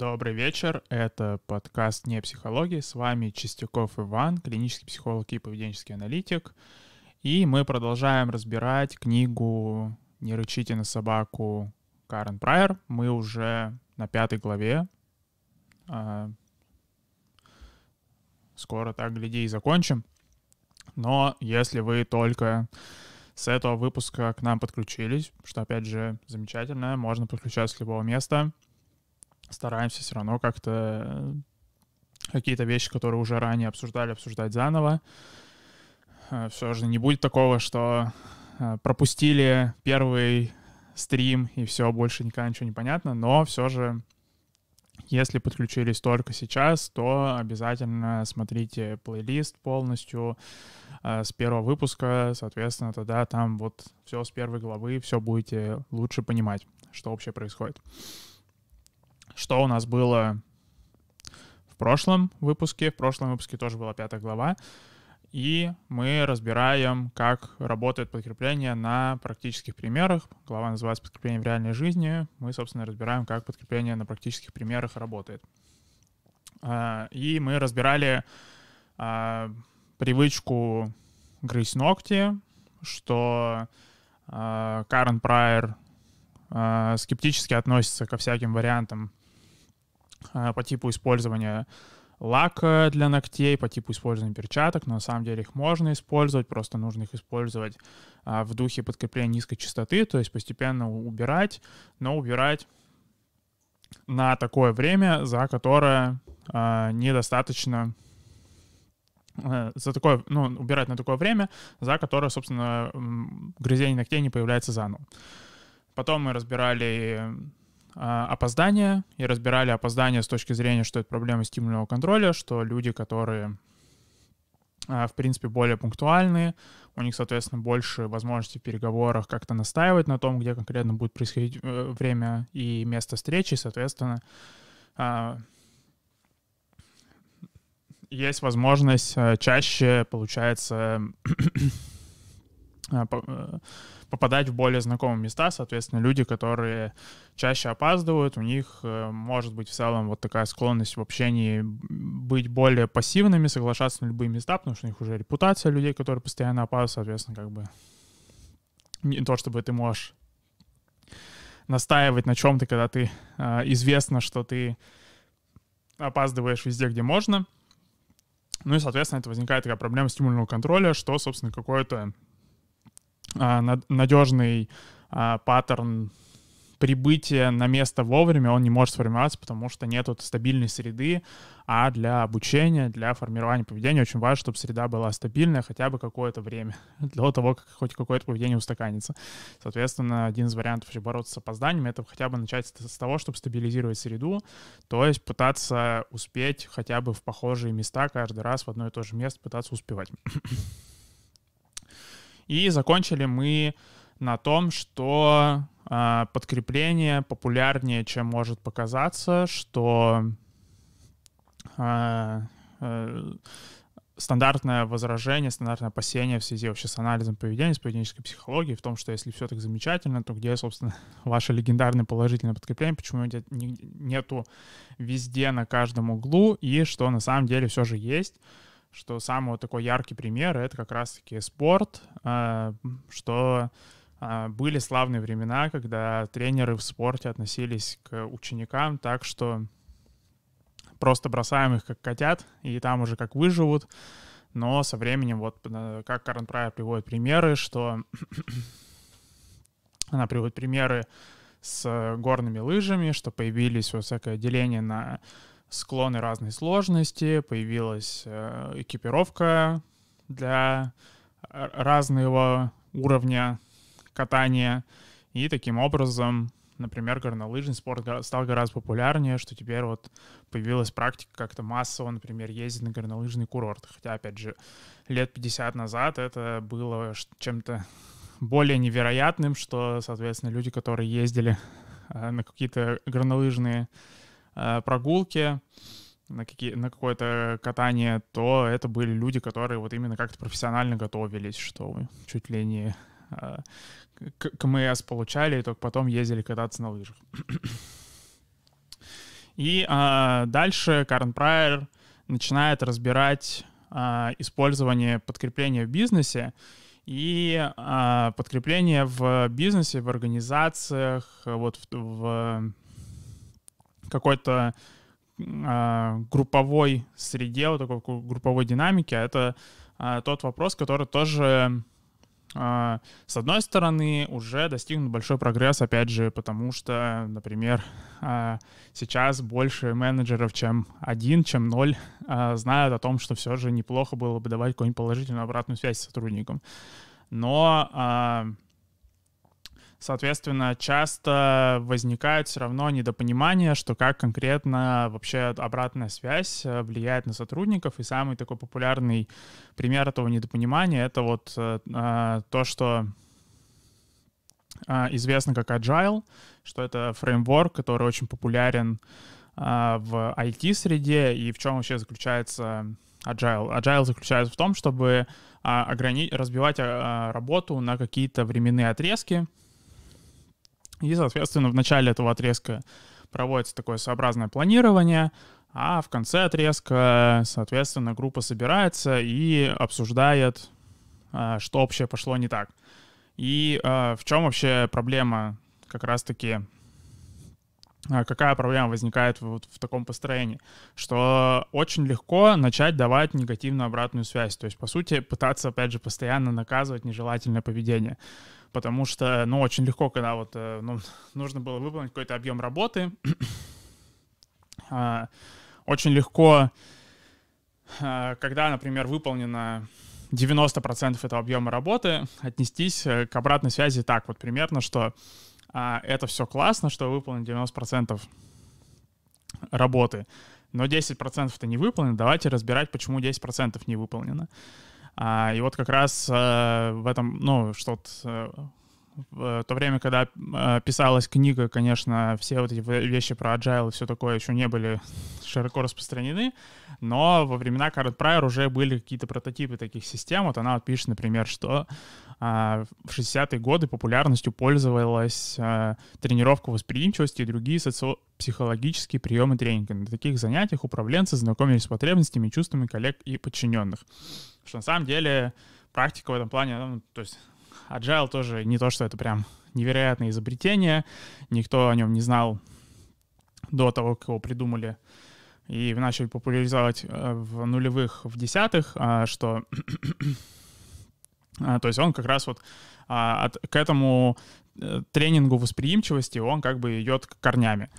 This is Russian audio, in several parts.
Добрый вечер, это подкаст «Не психологии», с вами Чистяков Иван, клинический психолог и поведенческий аналитик, и мы продолжаем разбирать книгу «Не рычите на собаку» Карен Прайер. Мы уже на пятой главе. А, скоро так, гляди, и закончим. Но если вы только с этого выпуска к нам подключились, что, опять же, замечательно, можно подключаться с любого места. Стараемся все равно как-то э, какие-то вещи, которые уже ранее обсуждали, обсуждать заново. Э, все же не будет такого, что э, пропустили первый стрим и все, больше никогда ничего не понятно, но все же если подключились только сейчас, то обязательно смотрите плейлист полностью с первого выпуска, соответственно, тогда там вот все с первой главы, все будете лучше понимать, что вообще происходит. Что у нас было в прошлом выпуске? В прошлом выпуске тоже была пятая глава и мы разбираем, как работает подкрепление на практических примерах. Глава называется «Подкрепление в реальной жизни». Мы, собственно, разбираем, как подкрепление на практических примерах работает. А, и мы разбирали а, привычку грызть ногти, что а, Карен Прайер скептически относится ко всяким вариантам по типу использования лака для ногтей по типу использования перчаток, но на самом деле их можно использовать, просто нужно их использовать а, в духе подкрепления низкой частоты, то есть постепенно убирать, но убирать на такое время, за которое а, недостаточно а, за такое, ну, убирать на такое время, за которое, собственно, грызение ногтей не появляется заново. Потом мы разбирали опоздания и разбирали опоздания с точки зрения, что это проблема стимульного контроля, что люди, которые а, в принципе, более пунктуальные, у них, соответственно, больше возможностей в переговорах как-то настаивать на том, где конкретно будет происходить э, время и место встречи, соответственно, а, есть возможность э, чаще, получается, попадать в более знакомые места, соответственно, люди, которые чаще опаздывают, у них э, может быть в целом вот такая склонность в общении быть более пассивными, соглашаться на любые места, потому что у них уже репутация людей, которые постоянно опаздывают, соответственно, как бы не то, чтобы ты можешь настаивать на чем-то, когда ты э, известно, что ты опаздываешь везде, где можно. Ну и, соответственно, это возникает такая проблема стимульного контроля, что, собственно, какое-то надежный а, паттерн прибытия на место вовремя он не может сформироваться, потому что нет вот стабильной среды, а для обучения, для формирования поведения очень важно, чтобы среда была стабильная хотя бы какое-то время, для того, как хоть какое-то поведение устаканится. Соответственно, один из вариантов вообще бороться с опозданием — это хотя бы начать с того, чтобы стабилизировать среду, то есть пытаться успеть хотя бы в похожие места каждый раз в одно и то же место пытаться успевать. И закончили мы на том, что э, подкрепление популярнее, чем может показаться, что э, э, стандартное возражение, стандартное опасение в связи вообще с анализом поведения, с поведенческой психологией в том, что если все так замечательно, то где, собственно, ваше легендарное положительное подкрепление, почему нету везде, на каждом углу, и что на самом деле все же есть что самый вот такой яркий пример — это как раз-таки спорт, а, что а, были славные времена, когда тренеры в спорте относились к ученикам так, что просто бросаем их как котят, и там уже как выживут. Но со временем, вот как Карен Прайер приводит примеры, что она приводит примеры с горными лыжами, что появились вот всякое деление на склоны разной сложности, появилась э, экипировка для разного уровня катания, и таким образом, например, горнолыжный спорт стал гораздо популярнее, что теперь вот появилась практика как-то массово, например, ездить на горнолыжный курорт. Хотя, опять же, лет 50 назад это было чем-то более невероятным, что, соответственно, люди, которые ездили э, на какие-то горнолыжные Э, прогулки, на, какие, на какое-то катание, то это были люди, которые вот именно как-то профессионально готовились, что чуть ли не э, КМС получали, и только потом ездили кататься на лыжах. И а, дальше Карен Прайер начинает разбирать а, использование подкрепления в бизнесе и а, подкрепление в бизнесе, в организациях, вот в, в какой-то а, групповой среде, вот такой групповой динамике, это а, тот вопрос, который тоже а, с одной стороны, уже достигнут большой прогресс, опять же, потому что, например, а, сейчас больше менеджеров, чем один, чем ноль, а, знают о том, что все же неплохо было бы давать какую-нибудь положительную обратную связь сотрудникам. Но Соответственно, часто возникает все равно недопонимание, что как конкретно вообще обратная связь э, влияет на сотрудников. И самый такой популярный пример этого недопонимания — это вот э, а, то, что а, известно как Agile, что это фреймворк, который очень популярен а, в IT-среде, и в чем вообще заключается Agile? Agile заключается в том, чтобы ограни- разбивать работу на какие-то временные отрезки, и, соответственно, в начале этого отрезка проводится такое сообразное планирование, а в конце отрезка, соответственно, группа собирается и обсуждает, а, что вообще пошло не так. И а, в чем вообще проблема? Как раз-таки а, какая проблема возникает вот в таком построении, что очень легко начать давать негативную обратную связь, то есть, по сути, пытаться, опять же, постоянно наказывать нежелательное поведение потому что, ну, очень легко, когда вот э, ну, нужно было выполнить какой-то объем работы, а, очень легко, а, когда, например, выполнено 90% этого объема работы, отнестись э, к обратной связи так вот примерно, что а, это все классно, что выполнено 90% работы, но 10%-то не выполнено, давайте разбирать, почему 10% не выполнено. А, и вот как раз а, в этом, ну, что-то э, в то время, когда э, писалась книга, конечно, все вот эти вещи про agile и все такое еще не были широко распространены, но во времена Карет Прайер уже были какие-то прототипы таких систем. Вот она вот пишет, например, что э, в 60-е годы популярностью пользовалась тренировка восприимчивости и другие социопсихологические приемы тренинга. На таких занятиях управленцы знакомились с потребностями чувствами коллег и подчиненных. Что на самом деле практика в этом плане, ну, то есть Agile тоже не то, что это прям невероятное изобретение. Никто о нем не знал до того, как его придумали и начали популяризовать э, в нулевых, в десятых, а, что... А, то есть он как раз вот а, от, к этому э, тренингу восприимчивости он как бы идет корнями.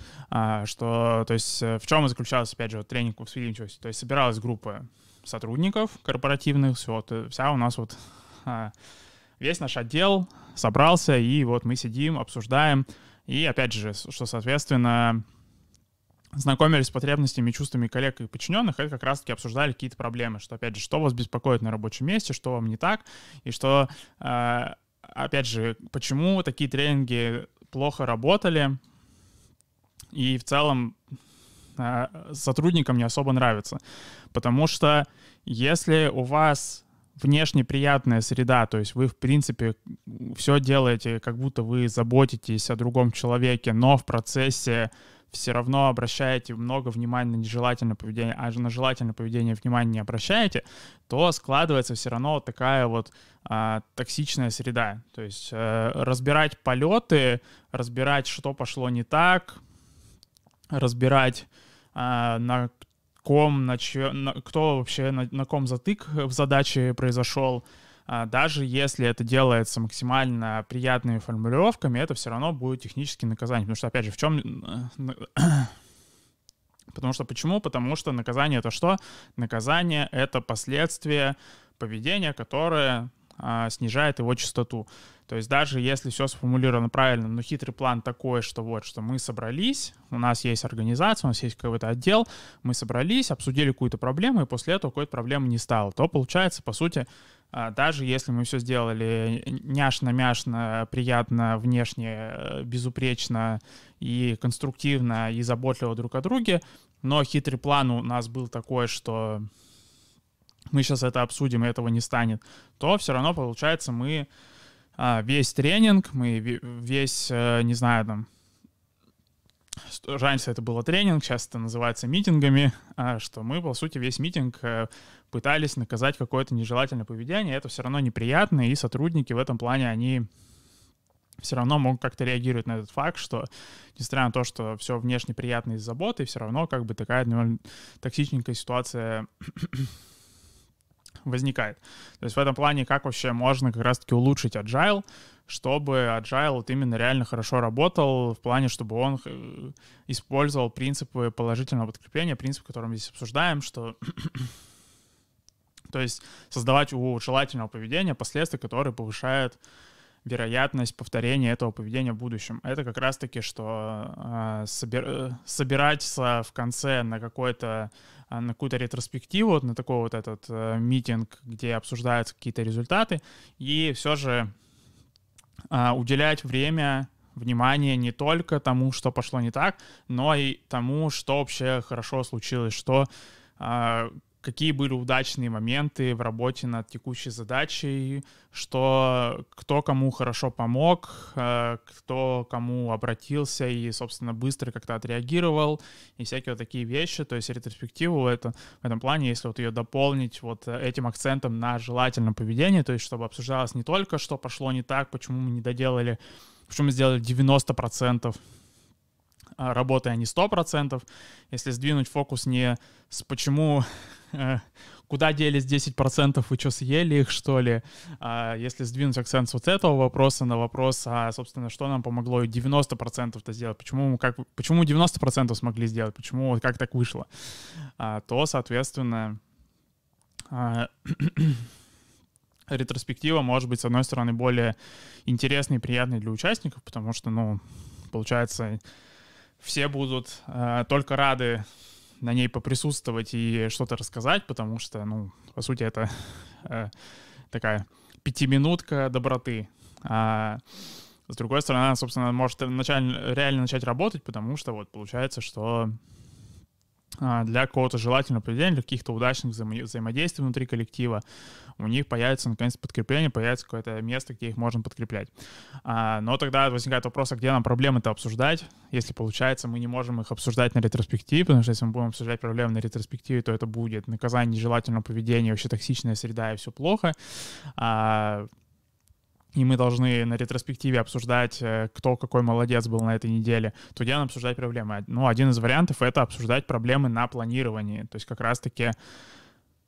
Что, то есть э, в чем заключался, опять же, тренинг восприимчивости? То есть собиралась группа сотрудников корпоративных, все, вот, вся у нас вот весь наш отдел собрался, и вот мы сидим, обсуждаем. И опять же, что, соответственно, знакомились с потребностями и чувствами коллег и подчиненных, это как раз-таки обсуждали какие-то проблемы, что, опять же, что вас беспокоит на рабочем месте, что вам не так, и что, э, опять же, почему такие тренинги плохо работали, и в целом э, сотрудникам не особо нравится. Потому что если у вас внешне приятная среда, то есть вы, в принципе, все делаете, как будто вы заботитесь о другом человеке, но в процессе все равно обращаете много внимания на нежелательное поведение, а на желательное поведение внимания не обращаете, то складывается все равно такая вот а, токсичная среда. То есть а, разбирать полеты, разбирать, что пошло не так, разбирать а, на ком, на чё, на, кто вообще, на, на ком затык в задаче произошел, а, даже если это делается максимально приятными формулировками, это все равно будет технически наказание. Потому что, опять же, в чем... Потому что почему? Потому что наказание это что? Наказание это последствия поведения, которое снижает его частоту. То есть даже если все сформулировано правильно, но хитрый план такой, что вот, что мы собрались, у нас есть организация, у нас есть какой-то отдел, мы собрались, обсудили какую-то проблему, и после этого какой-то проблемы не стало, то получается, по сути, а, даже если мы все сделали няшно-мяшно, приятно, внешне, э, безупречно и конструктивно, и заботливо друг о друге, но хитрый план у нас был такой, что мы сейчас это обсудим, и этого не станет, то все равно, получается, мы а, весь тренинг, мы весь, э, не знаю, там, раньше это было тренинг, сейчас это называется митингами, а, что мы, по сути, весь митинг э, пытались наказать какое-то нежелательное поведение, это все равно неприятно, и сотрудники в этом плане, они все равно могут как-то реагировать на этот факт, что, несмотря на то, что все внешне приятно из заботы, все равно как бы такая ну, токсичненькая ситуация возникает. То есть в этом плане как вообще можно как раз-таки улучшить agile, чтобы agile вот именно реально хорошо работал, в плане, чтобы он э, использовал принципы положительного подкрепления, принцип, который мы здесь обсуждаем, что то есть создавать у желательного поведения последствия, которые повышают вероятность повторения этого поведения в будущем. Это как раз-таки, что э, собир, собираться в конце на какой-то а, на какую-то ретроспективу, на такой вот этот э, митинг, где обсуждаются какие-то результаты, и все же э, уделять время внимание не только тому, что пошло не так, но и тому, что вообще хорошо случилось, что какие были удачные моменты в работе над текущей задачей, что кто кому хорошо помог, э, кто кому обратился и, собственно, быстро как-то отреагировал, и всякие вот такие вещи. То есть ретроспективу это, в этом плане, если вот ее дополнить вот этим акцентом на желательном поведении, то есть чтобы обсуждалось не только, что пошло не так, почему мы не доделали, почему мы сделали 90%, работы, а не 100%. Если сдвинуть фокус не с почему, э, куда делись 10%, вы что, съели их, что ли? А если сдвинуть акцент с вот этого вопроса на вопрос, а, собственно, что нам помогло 90%-то сделать, почему, как, почему 90% смогли сделать, почему, вот как так вышло, а, то, соответственно, а, ретроспектива может быть, с одной стороны, более интересной и приятной для участников, потому что, ну, получается, все будут э, только рады на ней поприсутствовать и что-то рассказать, потому что, ну, по сути, это э, такая пятиминутка доброты. А с другой стороны, она, собственно, может начать, реально начать работать, потому что вот получается, что для какого-то желательного поведения, для каких-то удачных взаимо- взаимодействий внутри коллектива, у них появится наконец подкрепление, появится какое-то место, где их можно подкреплять. А, но тогда возникает вопрос, а где нам проблемы-то обсуждать, если получается мы не можем их обсуждать на ретроспективе, потому что если мы будем обсуждать проблемы на ретроспективе, то это будет наказание нежелательного поведения, вообще токсичная среда и все плохо. А, и мы должны на ретроспективе обсуждать, э, кто какой молодец был на этой неделе, то где нам обсуждать проблемы? Ну, один из вариантов — это обсуждать проблемы на планировании. То есть как раз-таки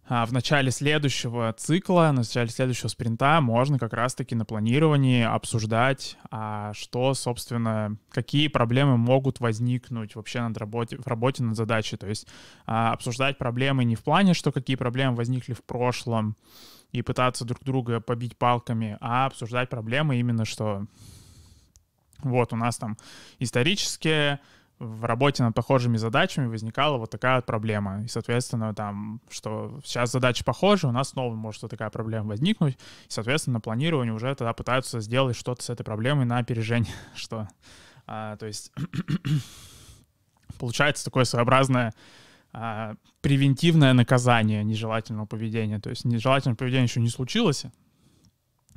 а, в начале следующего цикла, в начале следующего спринта можно как раз-таки на планировании обсуждать, а что, собственно, какие проблемы могут возникнуть вообще над работе, в работе над задачей. То есть а, обсуждать проблемы не в плане, что какие проблемы возникли в прошлом, и пытаться друг друга побить палками, а обсуждать проблемы именно, что вот у нас там исторические в работе над похожими задачами возникала вот такая вот проблема. И, соответственно, там, что сейчас задачи похожи, у нас снова может вот такая проблема возникнуть. И, соответственно, на планировании уже тогда пытаются сделать что-то с этой проблемой на опережение. Что, а, то есть, получается такое своеобразное превентивное наказание нежелательного поведения. То есть нежелательное поведение еще не случилось,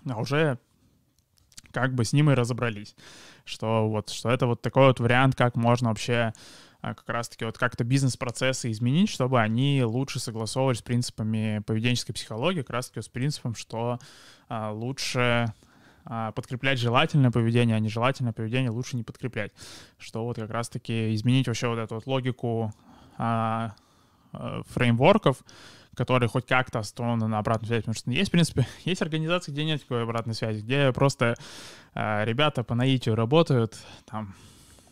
а уже как бы с ним и разобрались что вот, что это вот такой вот вариант, как можно вообще а, как раз-таки вот как-то бизнес-процессы изменить, чтобы они лучше согласовывались с принципами поведенческой психологии, как раз-таки с принципом, что а, лучше а, подкреплять желательное поведение, а нежелательное поведение лучше не подкреплять. Что вот как раз-таки изменить вообще вот эту вот логику а, а, фреймворков, которые хоть как-то основаны на обратной связи, потому что есть, в принципе, есть организации, где нет такой обратной связи, где просто э, ребята по наитию работают, там,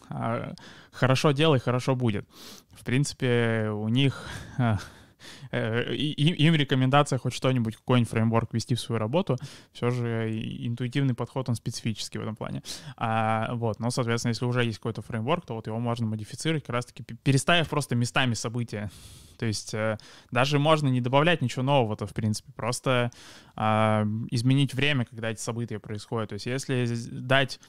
э, хорошо делай, хорошо будет. В принципе, у них э, Э, им рекомендация хоть что-нибудь, какой-нибудь фреймворк ввести в свою работу, все же интуитивный подход, он специфический в этом плане. А, вот, но, соответственно, если уже есть какой-то фреймворк, то вот его можно модифицировать, как раз-таки переставив просто местами события. То есть э, даже можно не добавлять ничего нового-то, в принципе, просто э, изменить время, когда эти события происходят. То есть если дать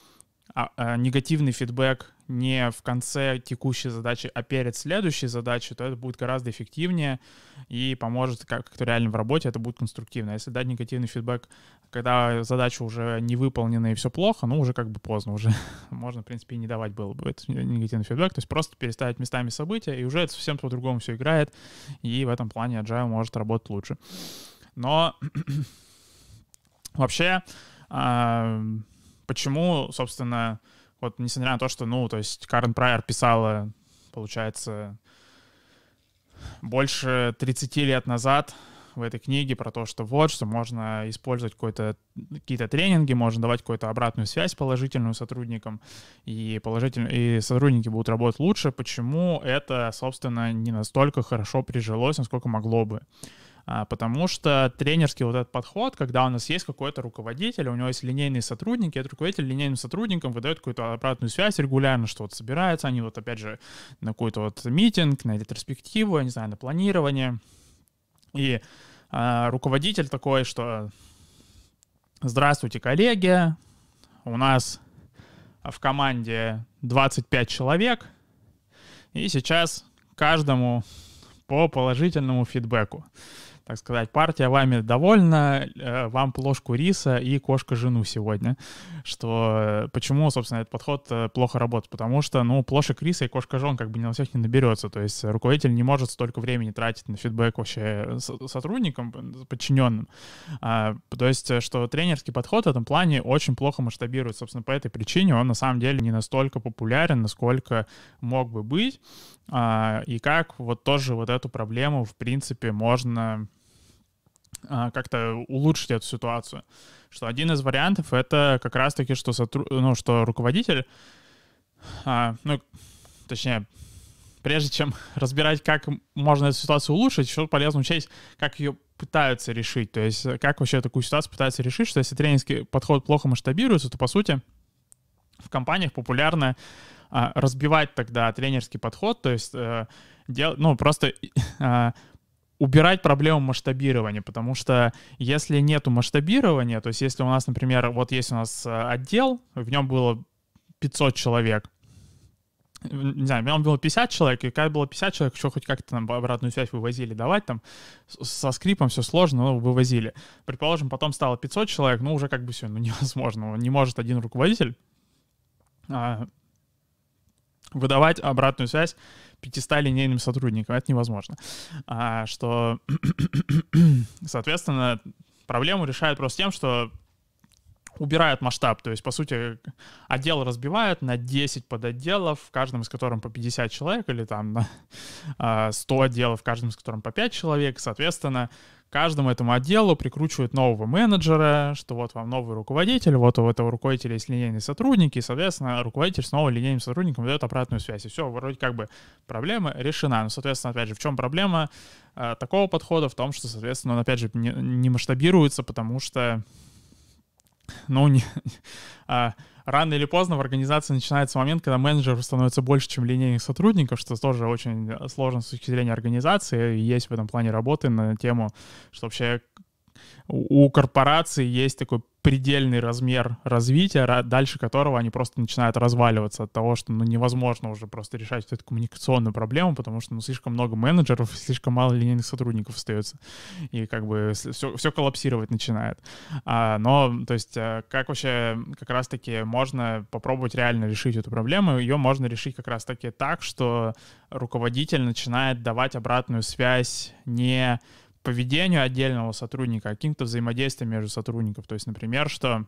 а, а, негативный фидбэк не в конце текущей задачи, а перед следующей задачей, то это будет гораздо эффективнее и поможет как-то реально в работе, это будет конструктивно. Если дать негативный фидбэк, когда задача уже не выполнена и все плохо, ну, уже как бы поздно, уже можно, в принципе, и не давать было бы этот негативный фидбэк, то есть просто переставить местами события, и уже это совсем по-другому все играет, и в этом плане Agile может работать лучше. Но вообще, почему, собственно, вот несмотря на то, что, ну, то есть Карен Прайер писала, получается, больше 30 лет назад в этой книге про то, что вот, что можно использовать какие-то тренинги, можно давать какую-то обратную связь положительную сотрудникам, и, положительно, и сотрудники будут работать лучше. Почему это, собственно, не настолько хорошо прижилось, насколько могло бы? А, потому что тренерский вот этот подход, когда у нас есть какой-то руководитель, у него есть линейные сотрудники, этот руководитель линейным сотрудникам выдает какую-то обратную связь регулярно, что вот собираются они вот опять же на какой-то вот митинг, на ретроспективу, я не знаю, на планирование. И а, руководитель такой, что здравствуйте, коллеги, у нас в команде 25 человек, и сейчас каждому по положительному фидбэку так сказать, партия вами довольна, э, вам плошку риса и кошка жену сегодня. Что э, почему, собственно, этот подход э, плохо работает? Потому что, ну, плошек риса и кошка жен как бы на всех не наберется. То есть руководитель не может столько времени тратить на фидбэк вообще сотрудникам, подчиненным. А, то есть, что тренерский подход в этом плане очень плохо масштабирует. Собственно, по этой причине он на самом деле не настолько популярен, насколько мог бы быть. А, и как вот тоже вот эту проблему, в принципе, можно а, как-то улучшить эту ситуацию. Что один из вариантов это как раз-таки, что, сотру... ну, что руководитель, а, ну, точнее, прежде чем разбирать, как можно эту ситуацию улучшить, еще полезно учесть, как ее пытаются решить. То есть как вообще такую ситуацию пытаются решить, что если тренинговский подход плохо масштабируется, то, по сути, в компаниях популярно разбивать тогда тренерский подход, то есть э, дел, ну, просто а, убирать проблему масштабирования, потому что если нету масштабирования, то есть если у нас, например, вот есть у нас э, отдел, в нем было 500 человек, не знаю, в нем было 50 человек, и когда было 50 человек, еще хоть как-то там обратную связь вывозили давать, там со скрипом все сложно, но вывозили. Предположим, потом стало 500 человек, ну уже как бы все, ну невозможно, не может один руководитель а, выдавать обратную связь 500 линейным сотрудникам. Это невозможно. А, что, соответственно, проблему решают просто тем, что убирают масштаб, то есть, по сути, отдел разбивают на 10 подотделов, в каждом из которых по 50 человек, или там на 100 отделов, в каждом из которых по 5 человек, соответственно, каждому этому отделу прикручивают нового менеджера, что вот вам новый руководитель, вот у этого руководителя есть линейные сотрудники, и, соответственно, руководитель с новым линейным сотрудником дает обратную связь. И все, вроде как бы проблема решена. Но, соответственно, опять же, в чем проблема э, такого подхода? В том, что, соответственно, он, опять же, не, не масштабируется, потому что, ну, не, а, рано или поздно в организации начинается момент, когда менеджеров становится больше, чем линейных сотрудников, что тоже очень сложно с точки зрения организации. И есть в этом плане работы на тему, что вообще у корпорации есть такой предельный размер развития, дальше которого они просто начинают разваливаться от того, что ну, невозможно уже просто решать эту коммуникационную проблему, потому что ну, слишком много менеджеров, слишком мало линейных сотрудников остается. И как бы все, все коллапсировать начинает. А, но, то есть, э, как вообще как раз-таки можно попробовать реально решить эту проблему? Ее можно решить как раз-таки так, что руководитель начинает давать обратную связь не поведению отдельного сотрудника, а каким-то взаимодействием между сотрудников. То есть, например, что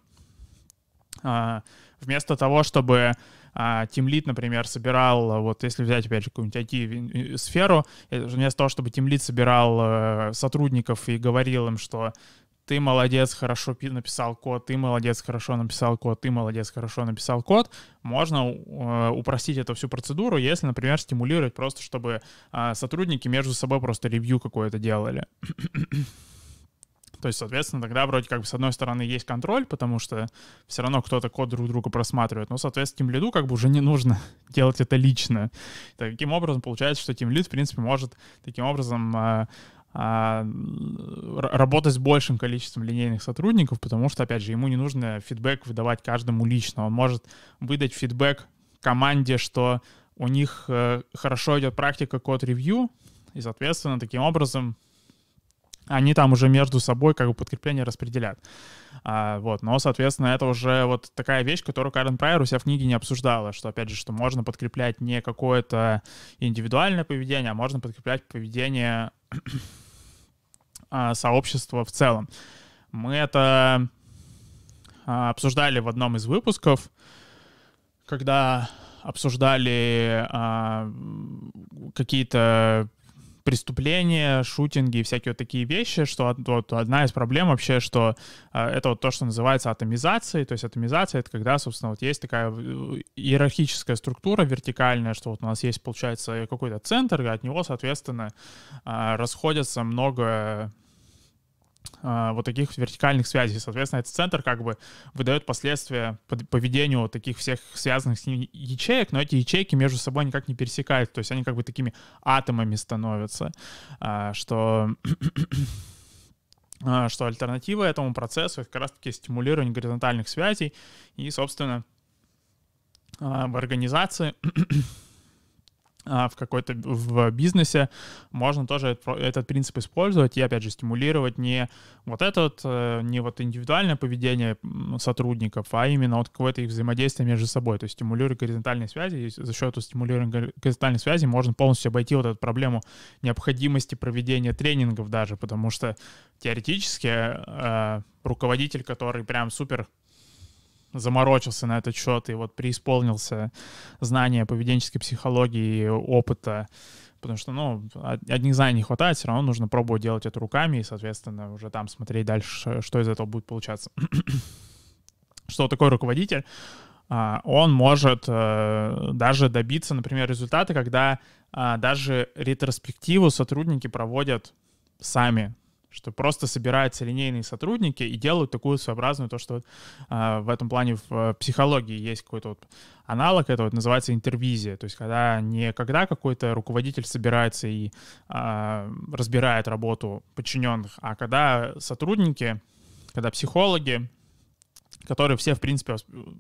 а, вместо того, чтобы а, Team Lead, например, собирал, вот если взять, опять же, какую-нибудь IT-сферу, э, вместо того, чтобы Lead собирал э, сотрудников и говорил им, что ты молодец, хорошо написал код, ты молодец, хорошо написал код, ты молодец, хорошо написал код, можно э, упростить эту всю процедуру, если, например, стимулировать просто, чтобы э, сотрудники между собой просто ревью какое-то делали. То есть, соответственно, тогда вроде как бы с одной стороны есть контроль, потому что все равно кто-то код друг друга просматривает, но, соответственно, Team лиду как бы уже не нужно делать это лично. Таким образом, получается, что Team Lead, в принципе, может таким образом э, работать с большим количеством линейных сотрудников, потому что, опять же, ему не нужно фидбэк выдавать каждому лично. Он может выдать фидбэк команде, что у них э, хорошо идет практика код-ревью, и, соответственно, таким образом они там уже между собой как бы подкрепление распределят. А, вот, но, соответственно, это уже вот такая вещь, которую Карен Прайер у себя в книге не обсуждала, что, опять же, что можно подкреплять не какое-то индивидуальное поведение, а можно подкреплять поведение а, сообщества в целом. Мы это а, обсуждали в одном из выпусков, когда обсуждали а, какие-то преступления, шутинги и всякие вот такие вещи, что вот одна из проблем вообще, что э, это вот то, что называется атомизацией, то есть атомизация — это когда, собственно, вот есть такая э, иерархическая структура вертикальная, что вот у нас есть, получается, какой-то центр, и от него, соответственно, э, расходятся много а, вот таких вертикальных связей. Соответственно, этот центр как бы выдает последствия поведению таких всех связанных с ним ячеек, но эти ячейки между собой никак не пересекают, то есть они как бы такими атомами становятся, а, что а, что альтернатива этому процессу — это как раз-таки стимулирование горизонтальных связей и, собственно, в организации а, в какой-то в бизнесе можно тоже этот принцип использовать и опять же стимулировать не вот этот э, не вот индивидуальное поведение сотрудников, а именно вот какое-то их взаимодействие между собой, то есть стимулировать горизонтальные связи. И за счет стимулирования горизонтальной связи можно полностью обойти вот эту проблему необходимости проведения тренингов даже, потому что теоретически э, руководитель, который прям супер заморочился на этот счет и вот преисполнился знания поведенческой психологии, опыта, потому что, ну, одних знаний не хватает, все равно нужно пробовать делать это руками и, соответственно, уже там смотреть дальше, что из этого будет получаться. что такой руководитель? А, он может э, даже добиться, например, результата, когда а, даже ретроспективу сотрудники проводят сами, что просто собираются линейные сотрудники и делают такую своеобразную, то, что э, в этом плане в э, психологии есть какой-то вот аналог, это вот называется интервизия, то есть когда не когда какой-то руководитель собирается и э, разбирает работу подчиненных, а когда сотрудники, когда психологи, которые все, в принципе,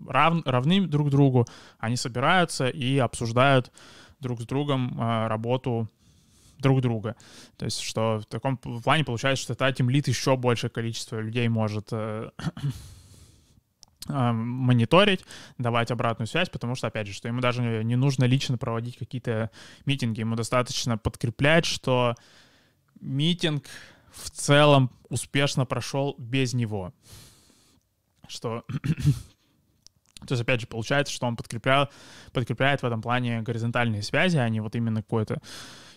рав, равны друг другу, они собираются и обсуждают друг с другом э, работу друг друга. То есть, что в таком плане получается, что это тимлит еще большее количество людей может э, э, мониторить, давать обратную связь, потому что, опять же, что ему даже не нужно лично проводить какие-то митинги, ему достаточно подкреплять, что митинг в целом успешно прошел без него. Что то есть, опять же, получается, что он подкрепляет, подкрепляет в этом плане горизонтальные связи, а не вот именно какое-то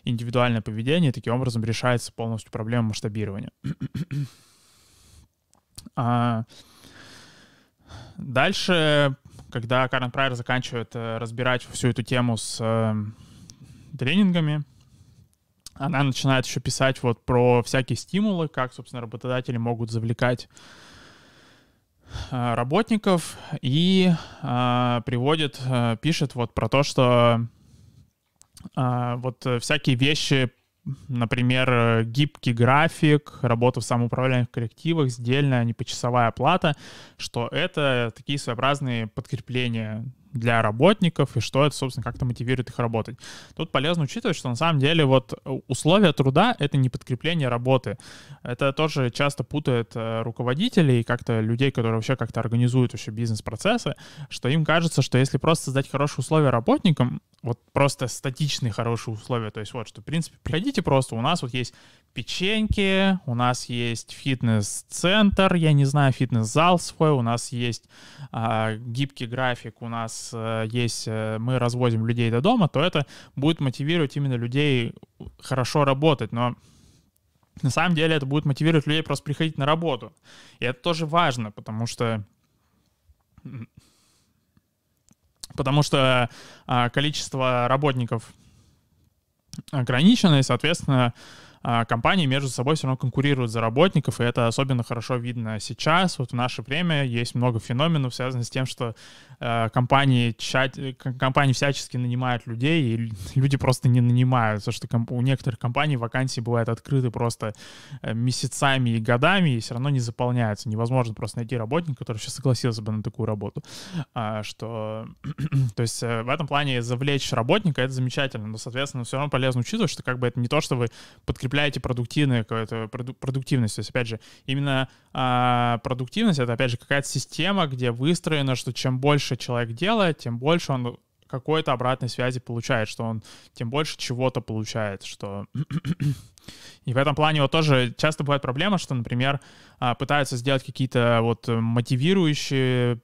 индивидуальное поведение. Таким образом решается полностью проблема масштабирования. а, дальше, когда Карен Прайер заканчивает э, разбирать всю эту тему с э, тренингами, она начинает еще писать вот про всякие стимулы, как, собственно, работодатели могут завлекать работников и э, приводит, э, пишет вот про то, что э, вот всякие вещи, например, гибкий график, работа в самоуправляемых коллективах, сдельная, непочасовая оплата, что это такие своеобразные подкрепления для работников и что это, собственно, как-то мотивирует их работать. Тут полезно учитывать, что на самом деле вот условия труда — это не подкрепление работы. Это тоже часто путает э, руководителей и как-то людей, которые вообще как-то организуют вообще бизнес-процессы, что им кажется, что если просто создать хорошие условия работникам, вот просто статичные хорошие условия, то есть вот, что, в принципе, приходите просто, у нас вот есть печеньки, у нас есть фитнес-центр, я не знаю, фитнес-зал свой, у нас есть а, гибкий график, у нас а, есть, а, мы развозим людей до дома, то это будет мотивировать именно людей хорошо работать, но на самом деле это будет мотивировать людей просто приходить на работу. И это тоже важно, потому что потому что а, количество работников ограничено, и, соответственно, компании между собой все равно конкурируют за работников, и это особенно хорошо видно сейчас. Вот в наше время есть много феноменов, связанных с тем, что э, компании, тщат... компании всячески нанимают людей, и люди просто не нанимают, потому что у некоторых компаний вакансии бывают открыты просто э, месяцами и годами, и все равно не заполняются. Невозможно просто найти работника, который сейчас согласился бы на такую работу. А, что... То есть э, в этом плане завлечь работника — это замечательно, но, соответственно, все равно полезно учитывать, что как бы это не то, что вы подкрепляете подкрепляете продуктивную какую-то продуктивность. То есть, опять же, именно а, продуктивность — это, опять же, какая-то система, где выстроено, что чем больше человек делает, тем больше он какой-то обратной связи получает, что он тем больше чего-то получает, что... И в этом плане вот тоже часто бывает проблема, что, например, а, пытаются сделать какие-то вот мотивирующие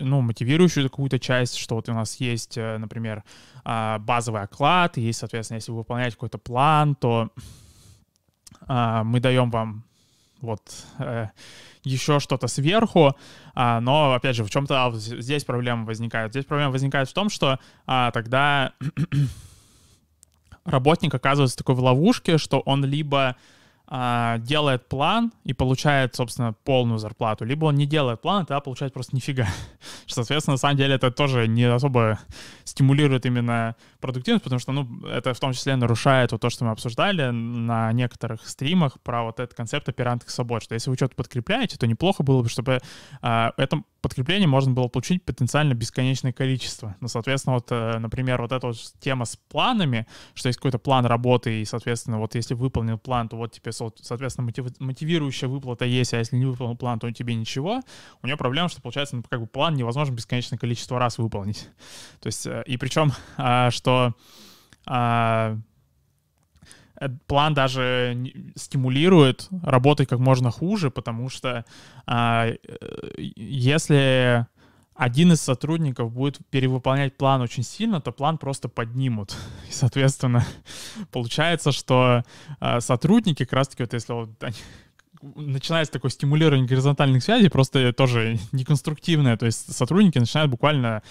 ну, мотивирующую какую-то часть, что вот у нас есть, э, например, а, базовый оклад, и, соответственно, если вы выполняете какой-то план, то а, мы даем вам вот э, еще что-то сверху, а, но, опять же, в чем-то а, здесь проблема возникает. Здесь проблема возникает в том, что а, тогда работник оказывается такой в ловушке, что он либо а, делает план и получает, собственно, полную зарплату, либо он не делает план, и тогда получает просто нифига. Соответственно, на самом деле это тоже не особо стимулирует именно продуктивность, потому что, ну, это в том числе нарушает вот то, что мы обсуждали на некоторых стримах про вот этот концепт оперантных свобод, что если вы что-то подкрепляете, то неплохо было бы, чтобы а, это подкрепление можно было получить потенциально бесконечное количество. Ну, соответственно, вот, э, например, вот эта вот тема с планами, что есть какой-то план работы, и, соответственно, вот если выполнил план, то вот тебе, соответственно, мотивирующая выплата есть, а если не выполнил план, то тебе ничего. У нее проблема, что, получается, ну, как бы план невозможно бесконечное количество раз выполнить. То есть, э, и причем, а, что а, э, план даже стимулирует работать как можно хуже, потому что а, если один из сотрудников будет перевыполнять план очень сильно, то план просто поднимут. И, соответственно, получается, что а, сотрудники, как раз-таки, вот если вот они начинается такое стимулирование горизонтальных связей, просто тоже неконструктивное. То есть сотрудники начинают буквально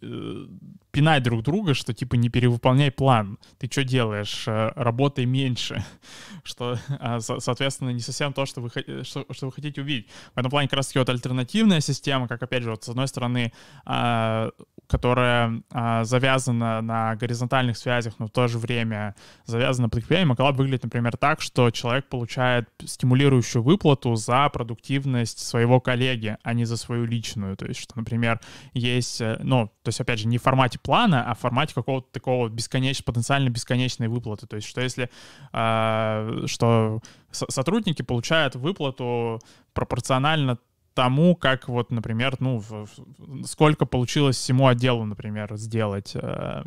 э, пинать друг друга, что типа не перевыполняй план. Ты что делаешь? Э, работай меньше. Что, а, соответственно, не совсем то, что вы, что, что вы хотите увидеть. В этом плане как раз-таки вот альтернативная система, как опять же, вот с одной стороны, а, которая а, завязана на горизонтальных связях, но в то же время завязана на подкреплении, могла выглядеть, например, так, что человек получает стимулирующую выплату за продуктивность своего коллеги, а не за свою личную. То есть, что, например, есть, э, ну, то есть, опять же, не в формате плана, а в формате какого-то такого бесконечно, потенциально бесконечной выплаты. То есть, что если, э, что сотрудники получают выплату пропорционально тому, как вот, например, ну, сколько получилось всему отделу, например, сделать э,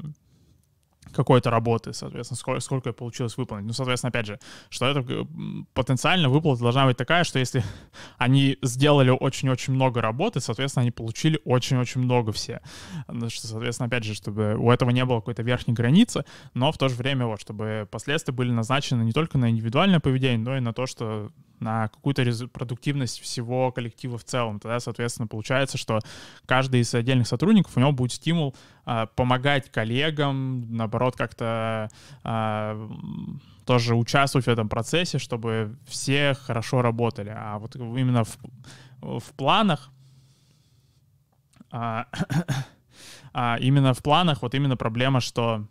какой-то работы, соответственно, сколько, сколько получилось выполнить. Ну, соответственно, опять же, что это потенциально выплата должна быть такая, что если они сделали очень-очень много работы, соответственно, они получили очень-очень много все. Ну, что, соответственно, опять же, чтобы у этого не было какой-то верхней границы, но в то же время вот, чтобы последствия были назначены не только на индивидуальное поведение, но и на то, что на какую-то продуктивность всего коллектива в целом. Тогда, соответственно, получается, что каждый из отдельных сотрудников, у него будет стимул а, помогать коллегам, наоборот, как-то а, тоже участвовать в этом процессе, чтобы все хорошо работали. А вот именно в, в планах, а, а, именно в планах, вот именно проблема, что,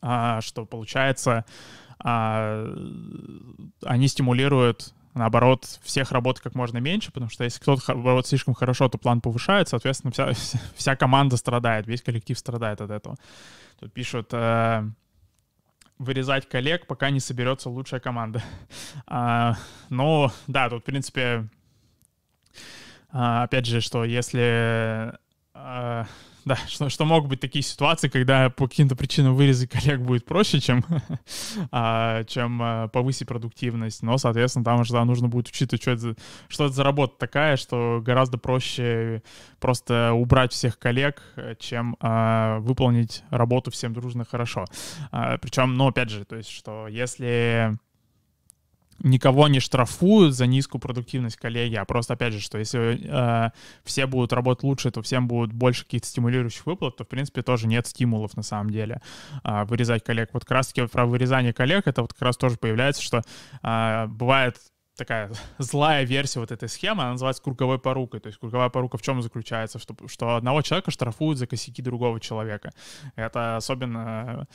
а, что получается, а, они стимулируют наоборот, всех работ как можно меньше, потому что если кто-то работает слишком хорошо, то план повышает, соответственно, вся, вся команда страдает, весь коллектив страдает от этого. Тут пишут, э, вырезать коллег, пока не соберется лучшая команда. А, ну, да, тут, в принципе, а, опять же, что если... А, да, что, что могут быть такие ситуации, когда по каким-то причинам вырезать коллег будет проще, чем, а, чем а, повысить продуктивность. Но, соответственно, там уже да, нужно будет учитывать, что это, что это за работа такая, что гораздо проще просто убрать всех коллег, чем а, выполнить работу всем дружно хорошо. А, причем, ну, опять же, то есть, что если никого не штрафуют за низкую продуктивность коллеги, а просто, опять же, что если э, все будут работать лучше, то всем будет больше каких-то стимулирующих выплат, то, в принципе, тоже нет стимулов на самом деле э, вырезать коллег. Вот как раз-таки про вырезание коллег, это вот как раз тоже появляется, что э, бывает такая злая версия вот этой схемы, она называется круговой порукой. То есть круговая порука в чем заключается? Что, что одного человека штрафуют за косяки другого человека. Это особенно